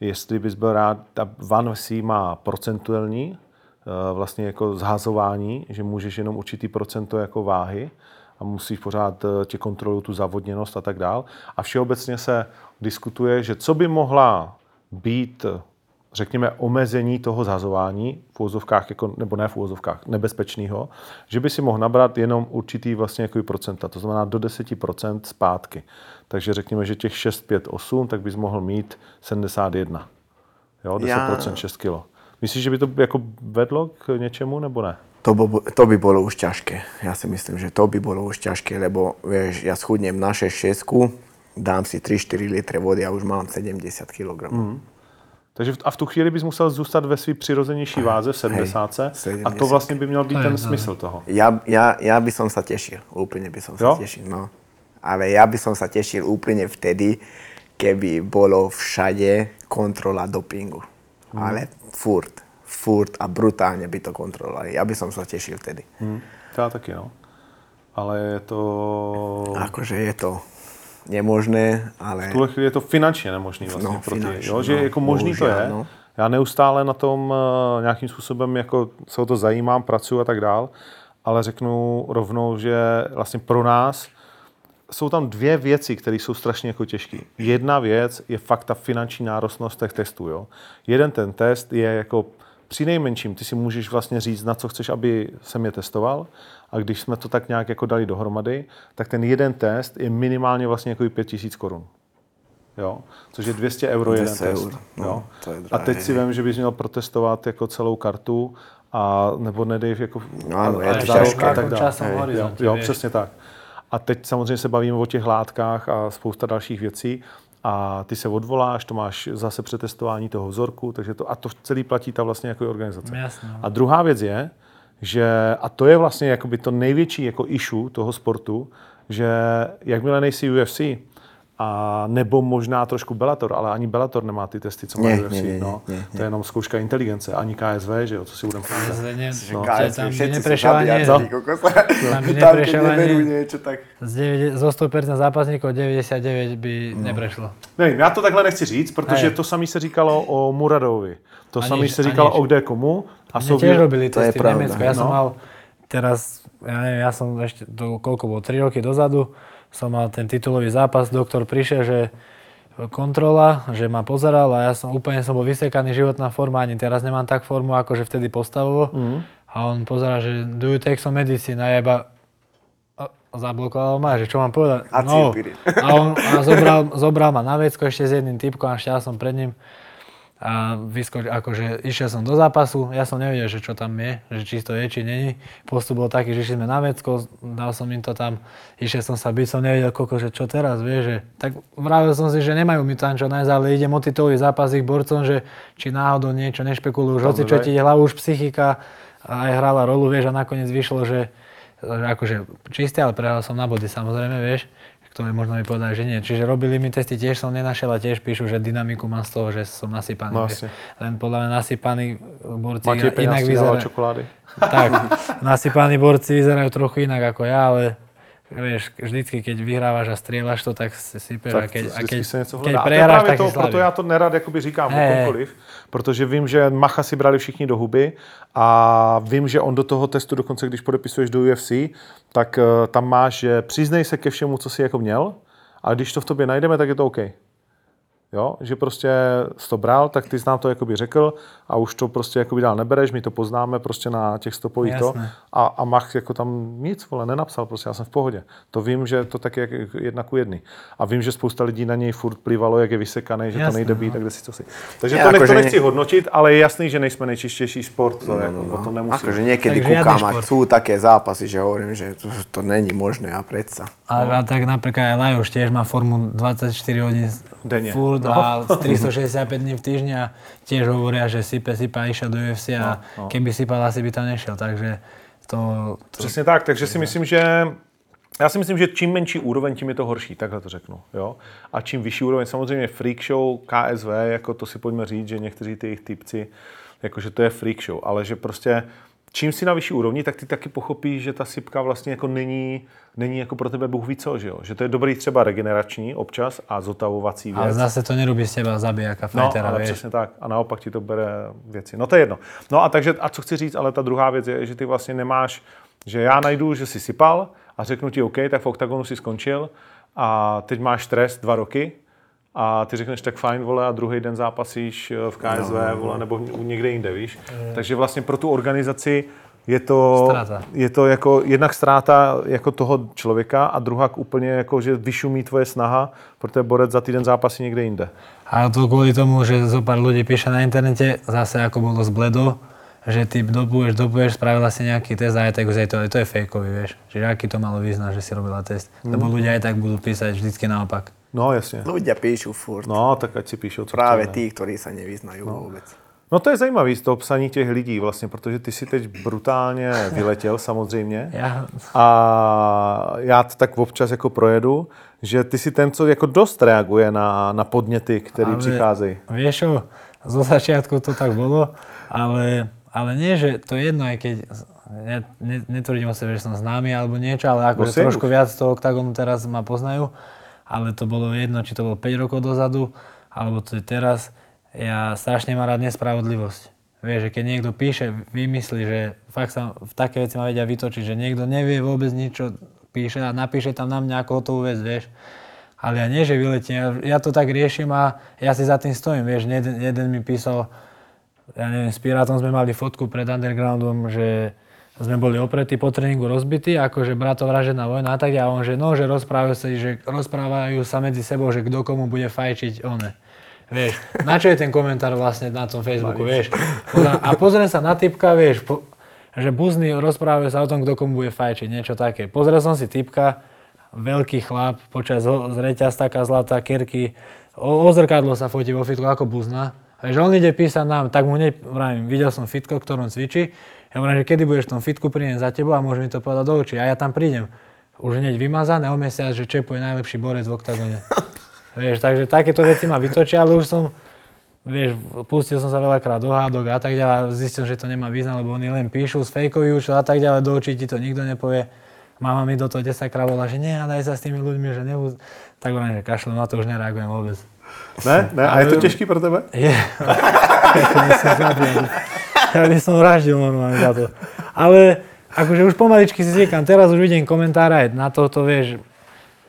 Jestli bys byl rád, ta One C má procentuální eh, vlastně jako zhazování, že můžeš jenom určitý procento jako váhy a musíš pořád eh, tě kontrolovat tu zavodněnost a tak dál. A všeobecně se diskutuje, že co by mohla být řekněme, omezení toho zhazování v úvozovkách, jako, nebo ne v úvozovkách, nebezpečného, že by si mohl nabrat jenom určitý vlastně jako procenta, to znamená do 10% zpátky. Takže řekněme, že těch 6, 5, 8, tak bys mohl mít 71. Jo, 10% Já... 6 kg. Myslíš, že by to jako vedlo k něčemu, nebo ne? To, bo, to by bolo už ťažké. Ja si myslím, že to by bolo už ťažké, lebo vieš, ja schudnem na 6 dám si 3-4 litre vody a už mám 70 kg. Mm. Takže a v tu chvíli bys musel zůstat ve své přirozenější váze v 70. Hej, a to vlastně by měl být ten smysl toho. Ja, ja, ja by som sa tešil, úplne by som sa jo? tešil, no. Ale ja by som sa tešil úplne vtedy, keby bolo všade kontrola dopingu. Hmm. Ale furt, furt a brutálne by to kontrolovali. Ja by som sa tešil vtedy. Hmm. Ja taky, no. Ale je to... Akože je to nemožné, ale... V tuhle chvíli je to finančně nemožný vlastně no, pro ty, jo? že no, jako možný bohužiaľ, to je, no. Já neustále na tom eh, nějakým způsobem jako se o to zajímám, pracuji a tak dál, ale řeknu rovnou, že vlastně pro nás jsou tam dvě věci, které jsou strašně jako těžké. Jedna věc je fakt ta finanční nárostnost těch testů. Jo? Jeden ten test je jako při nejmenším, ty si můžeš vlastně říct, na co chceš, aby jsem je testoval. A když jsme to tak nějak jako dali dohromady, tak ten jeden test je minimálně vlastně jako 5000 korun. Jo? Což je 200 euro 200 jeden eur, test. no, jo? to je a teď si vím, že bys měl protestovat jako celou kartu a nebo nedej jako No áno, je a- to a- tak dále. Časom jo, jo, přesně tak. A teď samozřejmě se bavíme o těch látkách a spousta dalších věcí a ty se odvoláš, to máš zase přetestování toho vzorku, takže to, a to celý platí ta vlastně jako organizace. Jasné. no. A druhá věc je, že, a to je vlastně jakoby to největší jako issue toho sportu, že jakmile nejsi UFC, a nebo možná trošku Bellator, ale ani Bellator nemá ty testy, co má UFC. no. ne, ne. To je jenom zkouška inteligence, ani KSV, že jo, co si budeme ne, Že no, KSV, tam všetci sú neprešiel ani. Tam by niečo, tak... z 9, zo 100% zápasníkov 99 by neprešlo. Nevím, já to takhle nechci říct, protože Hej. to samé se říkalo o Muradovi. To samé se říkalo o kde komu. A Mne tiež robili To je testy v. Nemecku. Ja som No. mal teraz, ja neviem, ja som ešte, to, koľko bolo, 3 roky dozadu, som mal ten titulový zápas, doktor prišiel, že kontrola, že ma pozeral a ja som úplne som bol vysekaný životná forma, ani teraz nemám tak formu, ako že vtedy postavovo. Mhm. A on pozera, že do you take some medicine? A ja iba zablokoval ma, že čo mám povedať? No. A on a zobral, zobral ma na vecko ešte s jedným typkom a šiel som pred ním a vyskoč, akože išiel som do zápasu, ja som nevedel, že čo tam je, že či to je, či není. Postup bol taký, že išli sme na vecko, dal som im to tam, išiel som sa byť, som nevedel, koľko, že čo teraz, vieš, že tak vravil som si, že nemajú mi tam čo nájsť, ale idem o titulový zápas ich borcom, že či náhodou niečo nešpekulujú, už hoci čo ti ide hlavu, už psychika aj hrala rolu, vieš, a nakoniec vyšlo, že, že akože čisté, ale prehral som na body, samozrejme, vieš ktoré možno mi povedali, že nie. Čiže robili mi testy, tiež som nenašiel a tiež píšu, že dynamiku mám z toho, že som nasypaný. No. Len podľa mňa nasypaní borci Matej inak vyzerajú. čokolády. Tak, nasypaní borci vyzerajú trochu inak ako ja, ale vieš, vždycky, keď vyhrávaš a strieľaš to, tak si a Tak keď, a keď, se něco keď. A to je prehráš, právě tak to, si proto já to nerad jakoby říkám o hej. komkoliv, protože vím, že Macha si brali všichni do huby a vím, že on do toho testu dokonce, když podepisuješ do UFC, tak eh, tam máš, že přiznej se ke všemu, co si jako měl, a když to v tobě najdeme, tak je to OK. Jo, že prostě jsi to bral, tak ty jsi nám to jakoby řekl a už to prostě jakoby dál nebereš, my to poznáme prostě na těch stopových to. A, a Mach jako tam nic, vole, nenapsal, prostě já jsem v pohodě. To vím, že to tak je jak jedna ku jedný. A vím, že spousta lidí na něj furt plivalo, jak je vysekaný, že to Jasné, nejde no. být, tak kde si co si. Takže Ja, to, nech, to nechci ne- hodnotit, ale je jasný, že nejsme nejčistější sport, to jako, o tom nemusím. Akože niekedy kúkam a šport. sú také zápasy, že hovorím, že to, to není možné a predsa. A, a tak napríklad aj Lajos tiež má formu 24 hodín Denne. furt No. a 365 dní v týždni a tiež hovoria, že sype, sype a išiel do UFC a No, no. keby sypal, asi by tam nešiel, takže to, to Přesně tak, takže si myslím, že já si myslím, že čím menší úroveň, tím je to horší, takhle to řeknu. Jo? A čím vyšší úroveň, samozřejmě freak show, KSV, jako to si pojďme říct, že někteří ty jejich typci, jakože to je freak show, ale že prostě čím si na vyšší úrovni, tak ty taky pochopíš, že ta sypka vlastně jako není, není jako pro tebe Bůh ví co, že jo? Že to je dobrý třeba regenerační občas a zotavovací ale věc. zase to nerobí z teba zabijaka, No, fightera, ale vieš. přesně tak. A naopak ti to bere věci. No to je jedno. No a takže, a co chci říct, ale ta druhá věc je, že ty vlastně nemáš, že já najdu, že jsi sypal a řeknu ti OK, tak v oktagonu si skončil a teď máš trest dva roky a ty řekneš tak fajn, vole, a druhý den zápasíš eh, v KSV, No, vole, nebo někde jinde, víš. Takže vlastně pro tu organizaci je to, Ztráta. je to jako jednak ztráta jako toho člověka a druhá úplně jako, že vyšumí tvoje snaha, protože borec za týden zápasí někde jinde. A to kvôli tomu, že zo pár ľudí píše na internete, zase ako bolo z Bledo, že ty dopuješ, dopuješ, spravila si nejaký test a aj tak už aj to, aj to je fejkový, vieš. Čiže aký to malo význam, že si robila test. Lebo ľudia aj tak budú písať vždycky naopak. No jasně. Ľudia píšu furt. No, tak ať si píšou, co Práve tí, ktorí sa nevyznajú vôbec. No to je zajímavý z toho psaní těch lidí vlastně, protože ty si teď brutálně vyletěl samozřejmě. Ja, A já to tak občas jako projedu, že ty si ten, co jako dost reaguje na, na podněty, které přicházejí. Vieš čo, zo začiatku to tak bolo, ale, ale nie, že to je jedno, aj keď ne, ne, netvrdím o sebe, že som známy alebo niečo, ale akože si trošku už. viac toho oktagonu teraz ma poznajú, ale to bolo jedno, či to bolo 5 rokov dozadu, alebo to je teraz. ja strašne mám rád nespravodlivosť. Vieš, že keď niekto píše, vymyslí, že fakt sa v také veci ma vedia vytočiť, že niekto nevie vôbec nič, čo píše a napíše tam na mňa ako hotovú vec, vieš. Ale ja nie, že vyletím, ja, ja to tak riešim a ja si za tým stojím, vieš. Jeden, jeden mi písal, ja neviem, s Pirátom sme mali fotku pred undergroundom, že sme boli opretí po tréningu rozbití, akože bratov vražená vojna a tak a on, že no, že rozprávajú sa, že rozprávajú sa medzi sebou, že kto komu bude fajčiť one. Vieš, na čo je ten komentár vlastne na tom Facebooku, vieš. A pozriem sa na typka, vieš, po, že buzny rozprávajú sa o tom, kto komu bude fajčiť, niečo také. Pozrel som si typka, veľký chlap, počas zreťaz taká zlatá kerky, o, o zrkadlo sa fotí vo fitku ako buzna. A že on ide písať nám, tak mu hneď vravím, videl som fitko, ktorom cvičí. Ja hovorím, že kedy budeš v tom fitku, prídem za tebou a môžem mi to povedať do očí. A ja tam prídem. Už hneď vymazané o mesiac, že Čepo je najlepší borec v oktagone. Vieš, takže takéto veci ma vytočia, ale už som, vieš, pustil som sa veľakrát do hádok a tak ďalej a zistil, že to nemá význam, lebo oni len píšu z fejkových účtov a tak ďalej, do očí ti to nikto nepovie. Mama mi do toho 10 krát bola, že nehádaj sa s tými ľuďmi, že neuz... Tak hovorím, že kašlem na to, už nereagujem vôbec. Ne, ne, a je to těžký pro tebe? Je. ja by som vraždil normálne za to. Ale akože už pomaličky si zvykam, teraz už vidím komentáre aj na toto, vieš,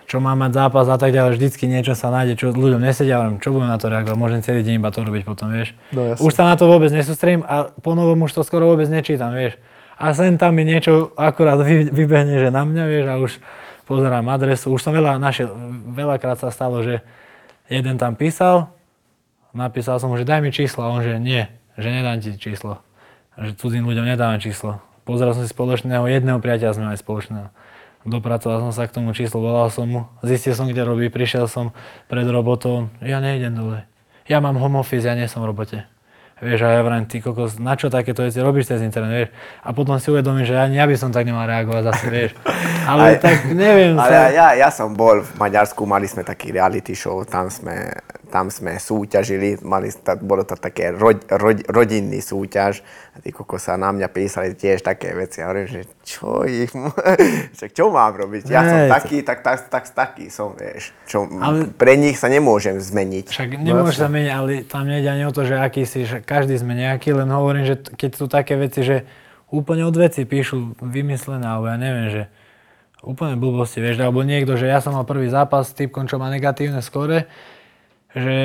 čo má mať zápas a tak ďalej, vždycky niečo sa nájde, čo ľuďom nesedia, hovorím, čo budem na to reagovať, môžem celý deň iba to robiť potom, vieš. No, jasne. už sa na to vôbec nesústrím a po novom už to skoro vôbec nečítam, vieš. A sem tam mi niečo akurát vy, vybehne, že na mňa, vieš, a už pozerám adresu. Už som veľa našiel, veľakrát sa stalo, že jeden tam písal, napísal som mu, že daj mi číslo, a on že nie, že nedám ti číslo. Že cudzím ľuďom nedávam číslo. Pozeral som si spoločného, jedného priateľa sme mali spoločného. Dopracoval som sa k tomu číslu, volal som mu, zistil som, kde robí, prišiel som pred robotou, ja nejdem dole. Ja mám home office, ja nie som v robote. Vieš, a ja vrajím, ty kokos, na čo takéto veci robíš cez internet, vieš? A potom si uvedomím, že ani ja by som tak nemal reagovať zase, vieš. Ale Aj- tak neviem Ale sa... ja, ja som bol v Maďarsku, mali sme taký reality show, tam sme, tam sme súťažili, mali, bolo to také ro, ro, rodinný súťaž. A tí koko sa na mňa písali tiež také veci. A hovorím, že čo ich, však čo mám robiť? Ja som to- taký, tak, tak, tak, taký som, vieš. Čo, Ale- Pre nich sa nemôžem zmeniť. Však nemôžeš sa meniť, ale tam nejde ani o to, že aký si, že každý sme nejaký, len hovorím, že keď sú také veci, že úplne od veci píšu vymyslené, alebo ja neviem, že úplne blbosti, vieš, alebo niekto, že ja som mal prvý zápas s typkom, čo má negatívne skóre, že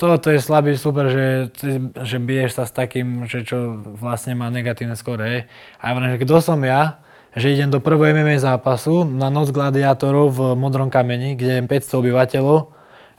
toto je slabý super, že, že biješ sa s takým, že čo vlastne má negatívne skóre, hej. A ja hovorím, že kto som ja, že idem do prvého MMA zápasu na noc gladiátorov v Modrom kameni, kde je 500 obyvateľov,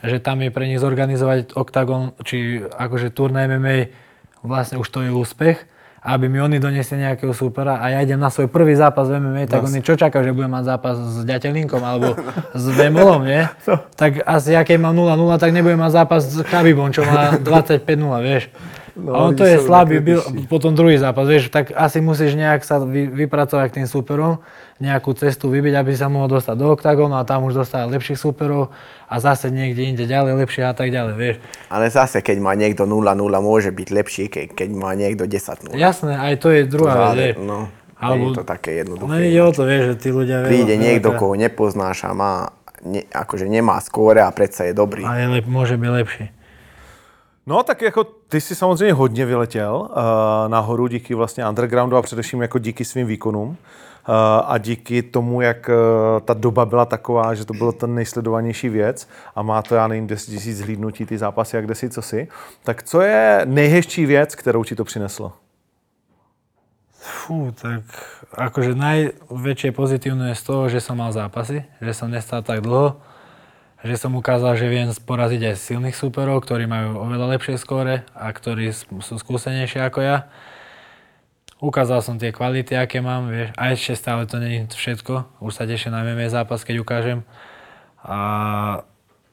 že tam je pre nich zorganizovať oktagon, či akože turnaj MMA, vlastne už to je úspech, aby mi oni doniesli nejakého supera a ja idem na svoj prvý zápas v MMA, tak oni čo čakajú, že budem mať zápas s Ďatelinkom alebo s Vemolom, nie? Tak asi ja keď mám 0-0, tak nebudem mať zápas s Khabibom, čo má 25-0, vieš. No, a on to je slabý, byl, potom druhý zápas, vieš, tak asi musíš nejak sa vy, vypracovať k tým súperom, nejakú cestu vybiť, aby sa mohol dostať do oktagónu a tam už dostať lepších súperov a zase niekde inde ďalej lepšie a tak ďalej, vieš. Ale zase, keď má niekto 0-0, môže byť lepší, keď, keď má niekto 10-0. Jasné, aj to je druhá vec, no, Alebo- je to také jednoduché. No ide o to, vieš, že tí ľudia... veľa- príde niekto, veľakrát- koho nepoznáš a má, ne, akože nemá skóre a predsa je dobrý. A je lep, môže byť lepší. No tak jako ty jsi samozřejmě hodně vyletěl uh, nahoru díky vlastně undergroundu a především jako díky svým výkonům. A díky tomu, jak uh, ta doba byla taková, že to bylo ten nejsledovanější věc a má to, já nevím, 10 000 zhlídnutí, ty zápasy, jak desi, co si. Tak co je nejhezčí věc, kterou ti to přineslo? Fú, tak akože najväčšie pozitívne je z toho, že som mal zápasy, že som nestal tak dlho, že som ukázal, že viem poraziť aj silných súperov, ktorí majú oveľa lepšie skóre a ktorí sú skúsenejšie ako ja. Ukázal som tie kvality, aké mám, vieš, a ešte stále to nie je všetko. Už sa teším na MMA zápas, keď ukážem. A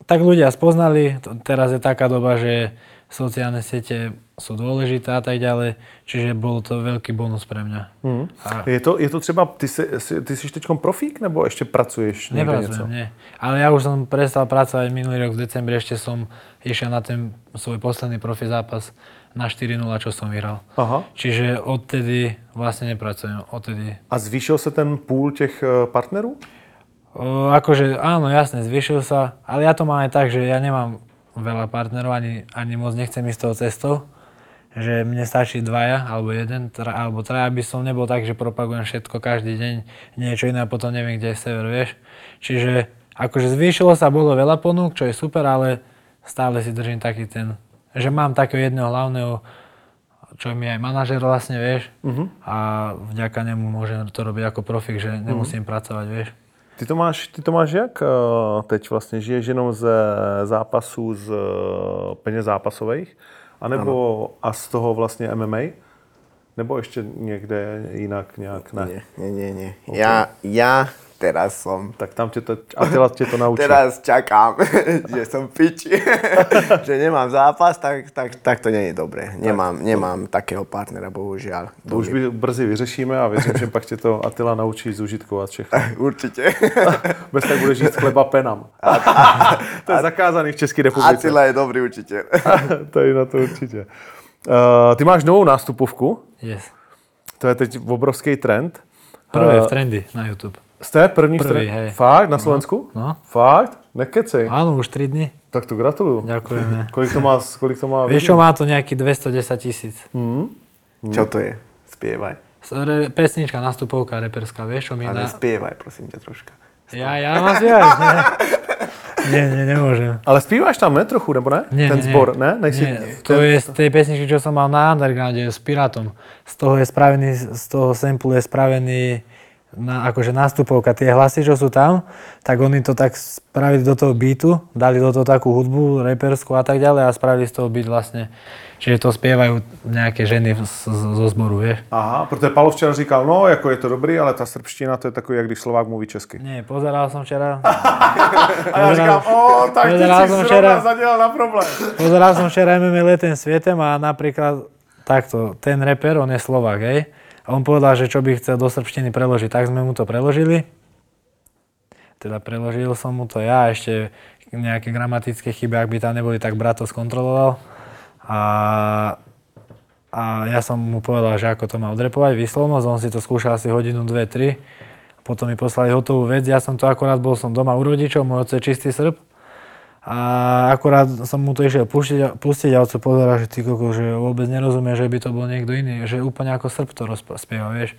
tak ľudia spoznali, teraz je taká doba, že sociálne siete sú dôležité a tak ďalej, čiže bol to veľký bonus pre mňa. Hmm. A Je to, je to třeba, ty jsi, ty jsi teď profík, nebo ještě pracuješ někde něco? nepracujem, nie. Ale ja už som prestal pracovať minulý rok v decembri, ešte som išiel na ten svoj posledný profi zápas na 4-0, čo som vyhral. Aha. Čiže odtedy vlastne nepracujem, odtedy A zvýšil se ten půl těch eh, partnerů? O, akože áno, jasne, zvyšil sa, ale ja to mám aj tak, že ja nemám veľa partnerov, ani, ani moc nechcem ísť tou cestou, že mne stačí dvaja, alebo jeden, tra, alebo traja, aby som nebol tak, že propagujem všetko každý deň, niečo iné a potom neviem, kde je sever, vieš. Čiže akože zvýšilo sa, bolo veľa ponúk, čo je super, ale stále si držím taký ten, že mám takého jedného hlavného, čo mi aj manažer vlastne, vieš, uh-huh. a vďaka nemu môžem to robiť ako profik, že nemusím uh-huh. pracovať, vieš. Ty to máš, ty to máš jak eh, teď vlastně? Žiješ jenom ze zápasů z eh, peněz zápasových? A nebo a z toho vlastně MMA? Nebo ještě někde jinak nějak ne? Nie, nie, nie. nie. Okay. Ja, ja teraz som... Tak tam tě to, Attila tě to naučí. Teraz čakám, že som piči, že nemám zápas, tak, tak, tak to nie je dobré. Nemám, nemám takého partnera, bohužiaľ. To už by, brzy vyřešíme a věřím, že pak tě to Attila naučí zužitkovat všechno. Určite. Bez tak budeš jíst chleba penam. to je zakázaný v České republice. Attila je dobrý učitel. to je na to určitě. Uh, ty máš novou nástupovku. Yes. To je teď obrovský trend. Prvé Eh, v trendy na YouTube. Jste první, Prvý, v hej. Fakt? Na Slovensku? No. Fakt? Nekecej. Áno, už 3 dny. Tak to gratuluju. Ďakujeme. Kolik to má, kolik to má Vieš čo, má to nejaký 210 tisíc. Čo to je? Spievaj. Re, pesnička, nastupovka reperská, vieš čo mi Ale na... spievaj, prosím ťa troška. Ja, ja mám spievať, nie. Nie, nie, nemôžem. Ale zpíváš tam, ne, trochu, nebo ne? Nie, Ten nie, zbor, ne? Nejsi, Nie, to je z tej pesničky, čo som mal na Undergrounde s Pirátom. Z toho je spravený, z toho sample je spravený na, akože nástupovka, tie hlasy, čo sú tam, tak oni to tak spravili do toho beatu, dali do toho takú hudbu, reperskú a tak ďalej a spravili z toho beat vlastne. Čiže to spievajú nejaké ženy z, z, zo zboru, vieš. Aha, protože Palo včera říkal, no, jako je to dobrý, ale ta srbština, to je takový, jak když Slovák mluví česky. Nie, pozeral som včera, A já říkám, o, tak ty Pozeral si som zrovna včera- zadělal na problém. Pozeral som včera MMA letem svietem a napríklad takto, ten reper, on je Slovak, hej? On povedal, že čo by chcel do srbštiny preložiť, tak sme mu to preložili. Teda preložil som mu to ja, ešte nejaké gramatické chyby, ak by tam neboli, tak brat to skontroloval. A, a ja som mu povedal, že ako to má odrepovať, výslovnosť, on si to skúšal asi hodinu, dve, tri. Potom mi poslali hotovú vec, ja som to akorát bol som doma u rodičov, môj otec je čistý srb. A akurát som mu to išiel pustiť, pustiť a oco pozera, že ty koko, že vôbec nerozumie, že by to bol niekto iný, že úplne ako Srb to rozpieva, vieš.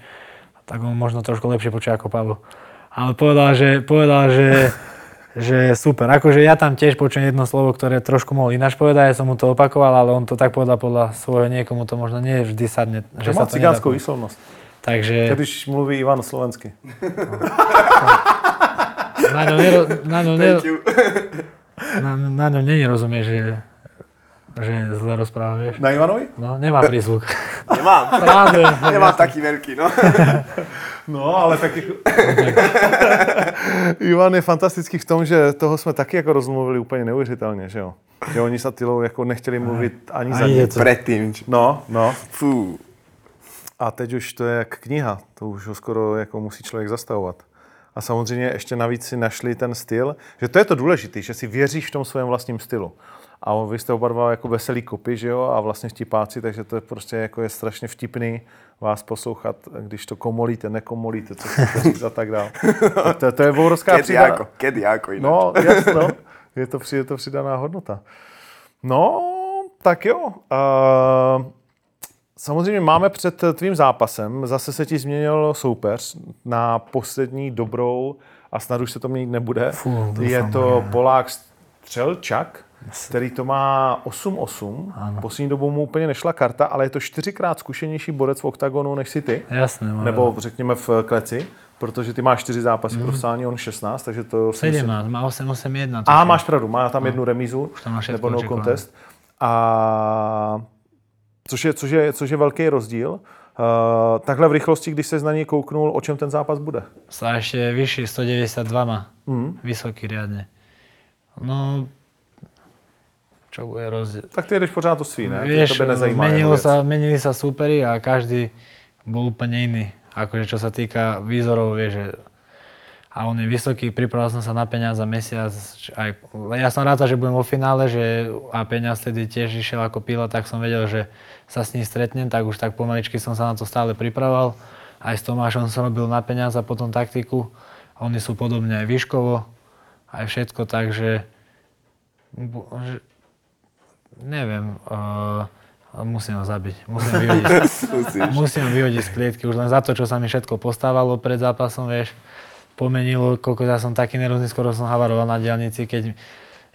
Tak on možno trošku lepšie počuje ako Pavlo. Ale povedal, že, povedal, že, že super. Akože ja tam tiež počujem jedno slovo, ktoré trošku mohol ináč povedať, ja som mu to opakoval, ale on to tak povedal podľa svojho, niekomu to možno nie vždy sadne. Že Že má cigánskou povedať. výslovnost. Takže Když mluví Ivan slovensky. na ňom, nero, na ňom, nero. Na, na ňom není rozumie, že, že zle rozpráva, vieš. Na Ivanovi? No, nemá prízvuk. Nemám. Práve. Nemám taký veľký, no. No, ale taky... Ivan je fantastický v tom, že toho jsme taky jako rozmluvili úplně neuvěřitelně, že jo? Že oni s Attilou jako nechtěli mluvit ani za Ani nic. něco. Predtým. No, no. Fú. A teď už to je jak kniha, to už ho skoro jako musí člověk zastavovat. A samozřejmě ještě navíc si našli ten styl, že to je to důležité, že si věříš v tom svém vlastním stylu. A vy jste oba dva jako veselý kopy, že jo, a vlastně vtipáci, takže to je prostě jako je strašně vtipný vás poslouchat, když to komolíte, nekomolíte, co říct a tak dále. To, to je obrovská Kedy přidaná... ako? Kedy ako ináč? No, jasno. Je to, je to přidaná hodnota. No, tak jo. Uh, samozřejmě máme před tvým zápasem, zase se ti změnil soupeř na poslední dobrou a snad už se to měnit nebude. Fú, doufám, je to Polák Střelčak, který to má 8-8. Poslední dobou mu úplně nešla karta, ale je to čtyřikrát zkušenější borec v oktagonu než si ty. Jasné, má Nebo řekněme v kleci, protože ty máš čtyři zápasy mm. on 16, takže to si myslím- 17, má 8, 8, 1. a máš pravdu, má tam jednu remízu, tam nebo no contest. A což je, což je, což je velký rozdíl. Uh, takhle v rychlosti, když se na něj kouknul, o čem ten zápas bude? Ešte vyšší, 192 má. Mm. Vysoký riadne. No, čo bude rozdiel? Tak ty jedeš pořád to svý, ne? Vieš, Tebe nezajímá menilo sa, menili sa súperi a každý bol úplne iný. Akože čo sa týka výzorov, vieš, že a on je vysoký, pripravil som sa na peniaz za mesiac. Aj, ja som rád, že budem vo finále, že a peniaz vtedy tiež išiel ako pila, tak som vedel, že sa s ním stretnem, tak už tak pomaličky som sa na to stále pripravoval. Aj s Tomášom som robil na peniaz a potom taktiku. Oni sú podobne aj výškovo, aj všetko, takže bu- že- neviem, uh, musím ho zabiť. Musím ho vyhodiť, musím ho vyhodiť z klietky už len za to, čo sa mi všetko postávalo pred zápasom, vieš. Pomenilo, koľko ja som taký nervózny, skoro som havaroval na diálnici, keď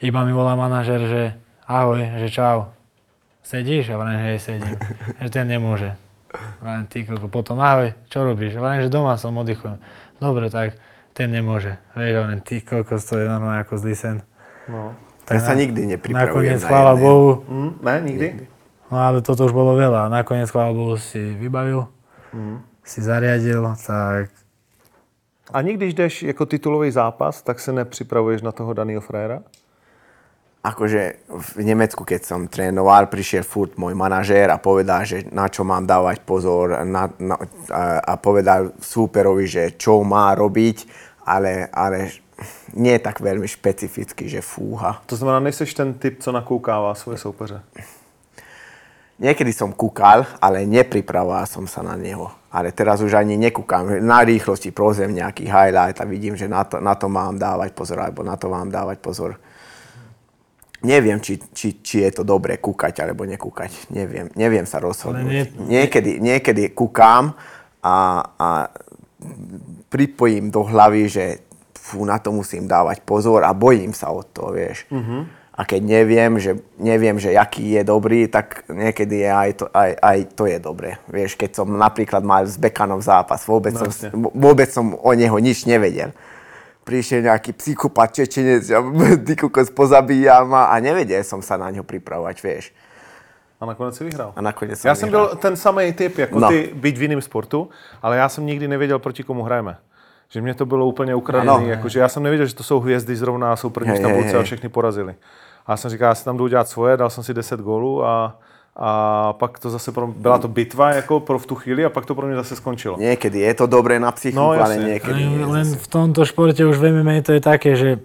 iba mi volá manažer, že ahoj, že čau. Sedíš? A vrajím, že sedím. Že ten nemôže. Vrajím, ty koľko, potom ahoj, čo robíš? Vrajím, že doma som, oddychujem. Dobre, tak ten nemôže. Vieš, vrajím, ty koľko, to je normálne ako zlý sen. No. Tak sa nikdy nepripravujem Nakoniec, na chvála. Bohu, Hm, ne, nikdy? No ale toto už bolo veľa. Nakoniec, chvála Bohu, si vybavil, si zariadil, tak Ani když jdeš jako titulový zápas, tak se nepřipravuješ na toho daného fréra? Akože v Nemecku, keď som trénoval, prišiel furt môj manažér a povedal, že na čo mám dávať pozor na, na, a, a povedal súperovi, že čo má robiť, ale, ale nie tak veľmi špecificky, že fúha. To znamená, nejseš ten typ, co nakoukává svoje soupeře. Niekedy som kúkal, ale nepripravoval som sa na neho. Ale teraz už ani nekúkam. Na rýchlosti prozem nejaký highlight a vidím, že na to, na to mám dávať pozor, alebo na to mám dávať pozor. Neviem, či, či, či je to dobré kúkať alebo nekúkať. Neviem, neviem sa rozhodnúť. nie- Niekedy, niekedy kúkam a, a pripojím do hlavy, že fú, na to musím dávať pozor a bojím sa o to, vieš. A keď neviem, že, neviem, že aký je dobrý, tak niekedy je aj to, aj, aj to je dobré. Vieš, keď som napríklad mal s Bekanom zápas, vôbec, som, Jasne. vôbec som o neho nič nevedel. Prišiel nejaký psychopat Čečenec a ty kokos pozabíja ma a nevedel som sa na ňo pripravovať, vieš. A nakonec si vyhrál. A nakoniec som Já jsem vyhral. byl ten samý typ jako No. ty, byť v jiném sportu, ale já jsem nikdy nevěděl, proti komu hrajeme. Že mě to bylo úplně ukradené. Ano. Jakože já jsem nevěděl, že to jsou hvězdy zrovna, jsou první v tabulce a všechny porazili. A já jsem říkal, já si tam jdu dělat svoje, dal jsem si 10 gólů a, a pak to zase pro, byla to bitva jako pro v tu chvíli a pak to pro mě zase skončilo. Niekedy je to dobré na psychiku, No, ale niekedy len, nie. len v tomto športe už v MMA to je také, že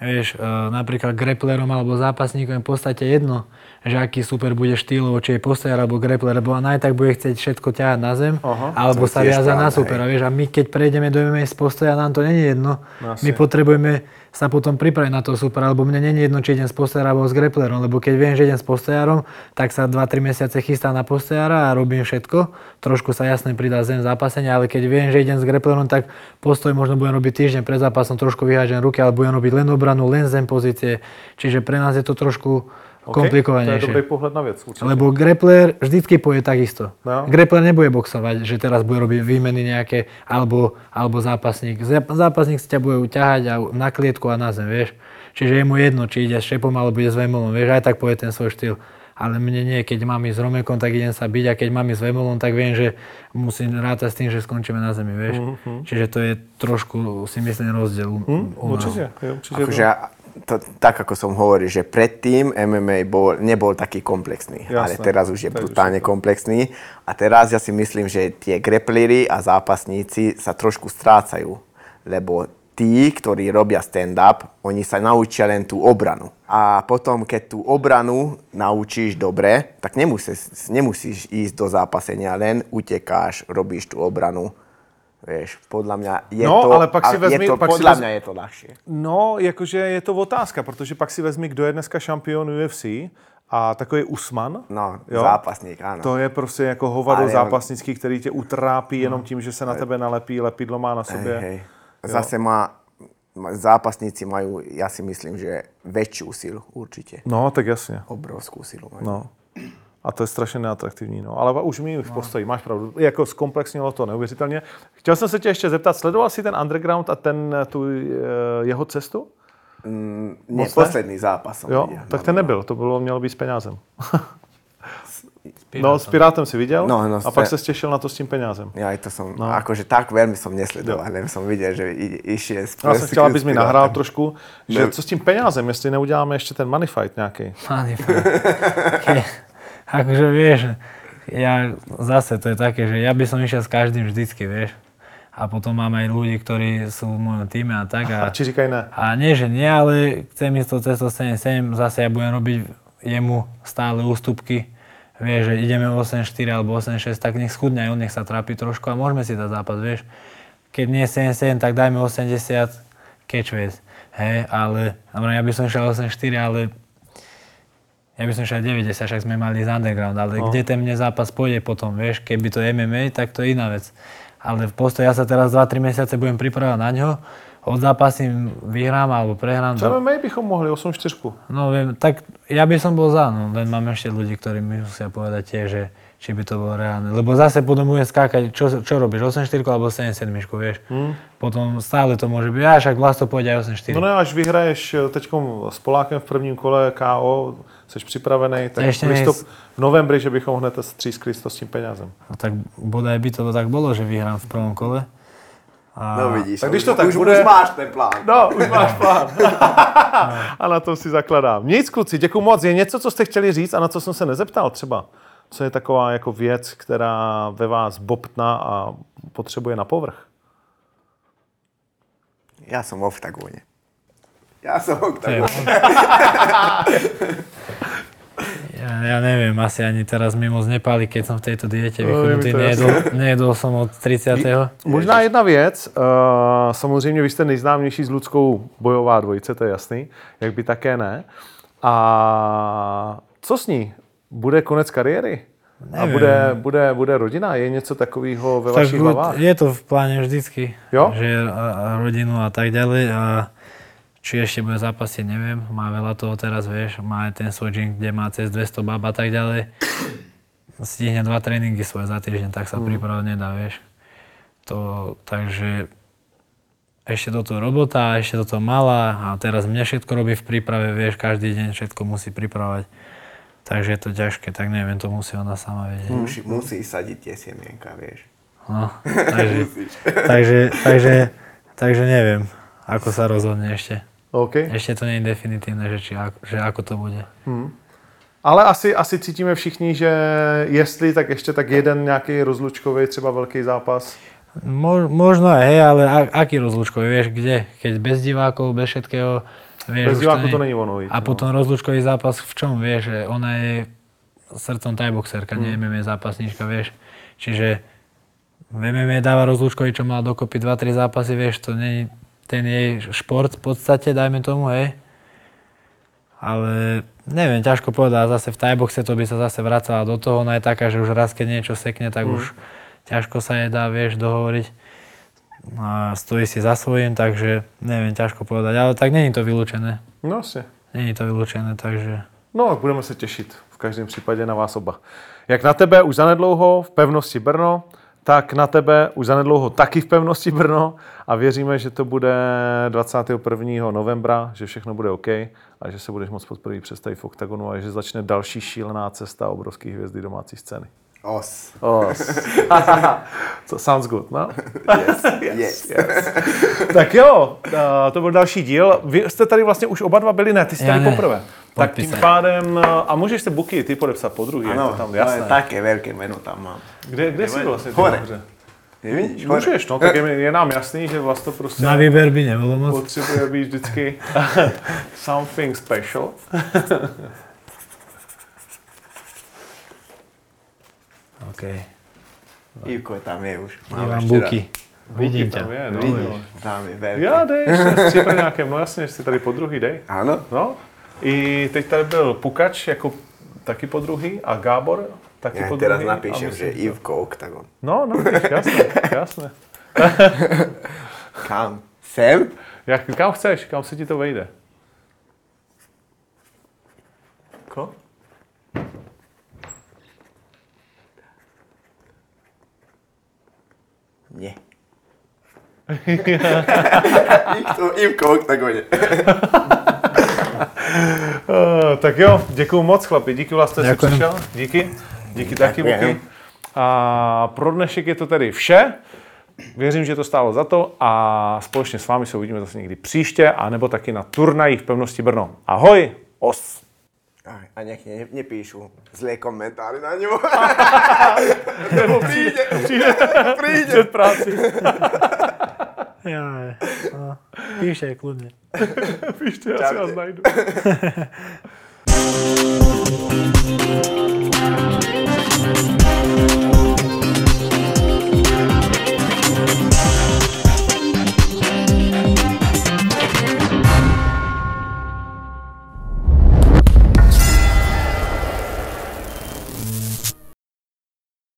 vieš, e, napríklad grapplerom alebo zápasníkom je v podstate jedno, že aký super bude štýlovo, či je postojar alebo grappler, lebo on aj tak bude chcieť všetko ťahať na zem, Aha, alebo to je sa viaza na pravda, supera, vieš, a my keď prejdeme do MMA z postoja, nám to není jedno. Jasne. My potrebujeme sa potom pripraviť na toho supera, lebo mne není jedno, či idem s postojarom alebo s grapplerom, lebo keď viem, že idem s postojarom, tak sa 2-3 mesiace chystám na postojara a robím všetko. Trošku sa jasne pridá zem zápasenia, ale keď viem, že idem s grapplerom, tak postoj možno budem robiť týždeň pred zápasom, trošku vyhážem ruky, ale budem robiť len obranu, len zem pozície. Čiže pre nás je to trošku OK? To je komplikovanejšie. dobrý pohled na věc. Určitě. Lebo grappler vždycky povie takisto. No. Grappler nebude boxovať, že teraz bude robiť výmeny nejaké, alebo, alebo zápasník. Zá- Zápasník si ťa bude uťahať a na klietku a na zem, vieš. Čiže je mu jedno, či ide s šepom alebo ide s vemolom, vieš, aj tak povie ten svoj štýl. Ale mne nie, keď mám ísť s Romekom, tak idem sa byť a keď mám ísť s Vemolom, tak viem, že musím rátať s tým, že skončíme na zemi, vieš. Čiže to je trošku, si myslím, rozdiel u, Hm? u nás. Určitě, jo, určitě. Akože, ja- to, tak ako som hovoril, že predtým MMA bol, nebol taký komplexný, Jasné. ale teraz už je už brutálne komplexný. A teraz ja si myslím, že tie grapplery a zápasníci sa trošku strácajú, lebo tí, ktorí robia stand-up, oni sa naučia len tú obranu. A potom, keď tú obranu naučíš dobre, tak nemusíš, nemusíš ísť do zápasenia, len utekáš, robíš tú obranu. Vieš, podľa mňa je No, to, ale pak si je vezmi- to, pak si podľa vezmi- mňa je to ľahšie. No, jakože je to otázka, protože pak si vezmi, kdo je dneska šampion UFC a takový Usman. No, Jo? zápasník, áno. To je prostě jako hovado Ale zápasnický, který tě utrápí jenom tím, že se na tebe nalepí, lepidlo má na sobě. Hej, hej. Zase má, zápasníci majú, ja si myslím, že väčšiu silu určite. No, tak jasně. Obrovskú silu majú. No. A to je strašně neatraktivní. No. Ale už mi v postoji, máš pravdu. Jako zkomplexnilo to neuvěřitelně. Chtěl jsem se tě ještě zeptat, sledoval jsi ten underground a ten, tu eh, jeho cestu? Nie, ne? posledný zápas som Jo, videl. tak ten nebyl, to bylo, mělo být s penězem. Pirátom. No, s Pirátem si viděl No, no, a pak ste- se těšil na to s tím penězem. Ja aj to som, no. akože tak veľmi som nesledoval, len som videl, že išiel z Já jsem chtěl, abys mi nahrál trošku. že Ne. co s tím penězem, jestli neuděláme ještě ten money fight nějaký. Ani Ke, akože vieš, ja zase to je také, že ja by som išiel s každým vždycky, vieš. A potom mám aj ľudí, ktorí sú v mojom týme a tak. A A, či říkají ne? a nie, že nie, ale chcem ísť to cestou 7-7, zase ja budem robiť jemu stále ústupky. Vieš, že ideme 8-4 alebo 8-6, tak nech schudne aj on, nech sa trápi trošku a môžeme si dať zápas, vieš. Keď nie 7-7, tak dajme 80, catch weight. Hej, ale, ja by som išiel 8-4, ale ja by som šiel 90, však sme mali z underground, ale No. kde ten mne zápas pôjde potom, vieš, keby to MMA, tak to je iná vec. Ale v postoji ja sa teraz 2-3 mesiace budem pripravať na ňo, odzápasím, vyhrám alebo prehrám. To, MMA bychom mohli, 8-4. no viem, tak ja by som bol za, no, len mám ešte ľudí, ktorí mi musia povedať tiež, že či by to bolo reálne. Lebo zase potom budem skákať, čo, čo robíš, 8-4 alebo 7-7, vieš. Hmm. Potom stále to môže byť, a však Vlasto pôjde aj 8-4. No ne, až vyhraješ teď s Polákem v prvním kole KO, jsi připravený, tak Ještě v, listop, nejs- v novembri, že bychom hned střískli s tím penězem. No tak bodaj by to tak bolo, že vyhrám v prvom kole. A No vidíš, Tak když už, to tak už, bude- už máš ten plán. No, už máš plán. a na tom si zakladám. Nic, kluci, děkuji moc. Je něco, co jste chtěli říct a na co jsem se nezeptal třeba? Co je taková jako věc, která ve vás bobtná a potřebuje na povrch? Ja som v oktagóne. Ja som oktagóne. ja, ja neviem, asi ani teraz mi moc nepáli, keď som v tejto diete No, vychudnutý. Nejedol, nejedol som od 30. Možná jedna věc, uh, samozřejmě vy jste nejznámější s Ludskou bojová dvojice, to je jasný, jak by také ne. A co s ní? Bude konec kariéry? A Neviem. bude, bude, bude rodina? Je něco takového ve Tak vašich hlavách? je to v pláne vždycky, Jo? že a, a rodinu a tak ďalej. A či ešte bude zápasiť, neviem. Má veľa toho teraz, vieš. Má aj ten svoj gym, kde má cez 200 bab a tak ďalej. Stihne dva tréningy svoje za týždeň, tak sa mm. pripravať nedá, vieš. To, takže ešte toto robota, ešte toto malá a teraz mne všetko robí v príprave, vieš, každý deň všetko musí pripravať. Takže je to ťažké, tak neviem, to musí ona sama vedieť. Musí, musí sadiť tie semienka, vieš. No, takže, takže, takže, takže neviem, ako sa rozhodne ešte. OK. Ešte to nie je definitívne, že, či, že ako to bude. Ale asi, asi cítíme všichni, že jestli, tak ještě tak jeden nějaký rozlučkový, třeba velký zápas. Mo, možno aj, hej, ale a, aký rozlúčkový, vieš, kde? Keď bez divákov, bez všetkého, vieš, Bez diváku nie- to není ono. Víc, A potom rozlúčkový zápas v čom, vieš, že ona je srdcom tajboxerka, nie MMA zápasníčka, vieš. Čiže v MMA dáva rozlúčkový, čo má dokopy 2-3 zápasy, vieš, to je ten jej šport v podstate, dajme tomu, hej. Ale neviem, ťažko povedať, zase v tajboxe to by sa zase vracala do toho, ona je taká, že už raz, keď niečo sekne, tak už ťažko sa jej dá, vieš, dohovoriť. A stojí si za svojím, takže neviem, ťažko povedať, ale tak není to vylúčené. No jasně. Není to vylúčené, takže... No, tak budeme se těšit v každém případě na vás oba. Jak na tebe už zanedlouho v pevnosti Brno, tak na tebe už zanedlouho taky v pevnosti Brno a věříme, že to bude 21. novembra, že všechno bude OK a že se budeš moc poprvé představit v OKTAGONu a že začne další šílená cesta obrovských hvězdy domácí scény. Os. Oh. so, sounds good, no? Yes. yes. yes. tak jo, to byl další díl. Vy jste tady vlastně už oba dva byli, ne? Ty jsi Já tady ne. poprvé. Tak tím Podpísať. pádem, a můžeš si buky ty podepsat po druhý, je to tam jasné. je také veľké meno tam mám. Kde, kde jsi vlastně? ty Hore. Nevidíš? Můžeš, no, tak je, mi- je nám jasný, že vlastně prostě Na výber by nebolo moc. potřebuje být vždycky something special. OK. Ivko tam je už. Mám buky. Vidím tam ťa. je, raz. no, Vidíš, tam je veľké. Já dej, jsi pri nějakém, no jasně, jsi tady po druhý, dej. Áno? No, i teď tady byl Pukač jako taky po druhý a Gábor taky Ja po teraz napíšem, že Ivko Oktagon. No, no, víš, jasné, jasné. Kam? Sem? Jak, kam chceš, kam se ti to vejde? Ko? Nie. Ivko, Ivko Oktagone. Tak jo, děkuju moc chlapi, díky vlastně, že jsi přišel, díky, díky taky. Buky. A pro dnešek je to tedy vše. Věřím, že to stálo za to a společně s vámi se uvidíme zase někdy příště, a nebo taky na turnajích v pevnosti Brno. Ahoj, os! A nech ne, nepíšu zlé komentáře na ňu. Nebo Príde, přijde príde. před práci. Ja, no. Píšte kľudne. Píšte, já si vás Čaute. najdu.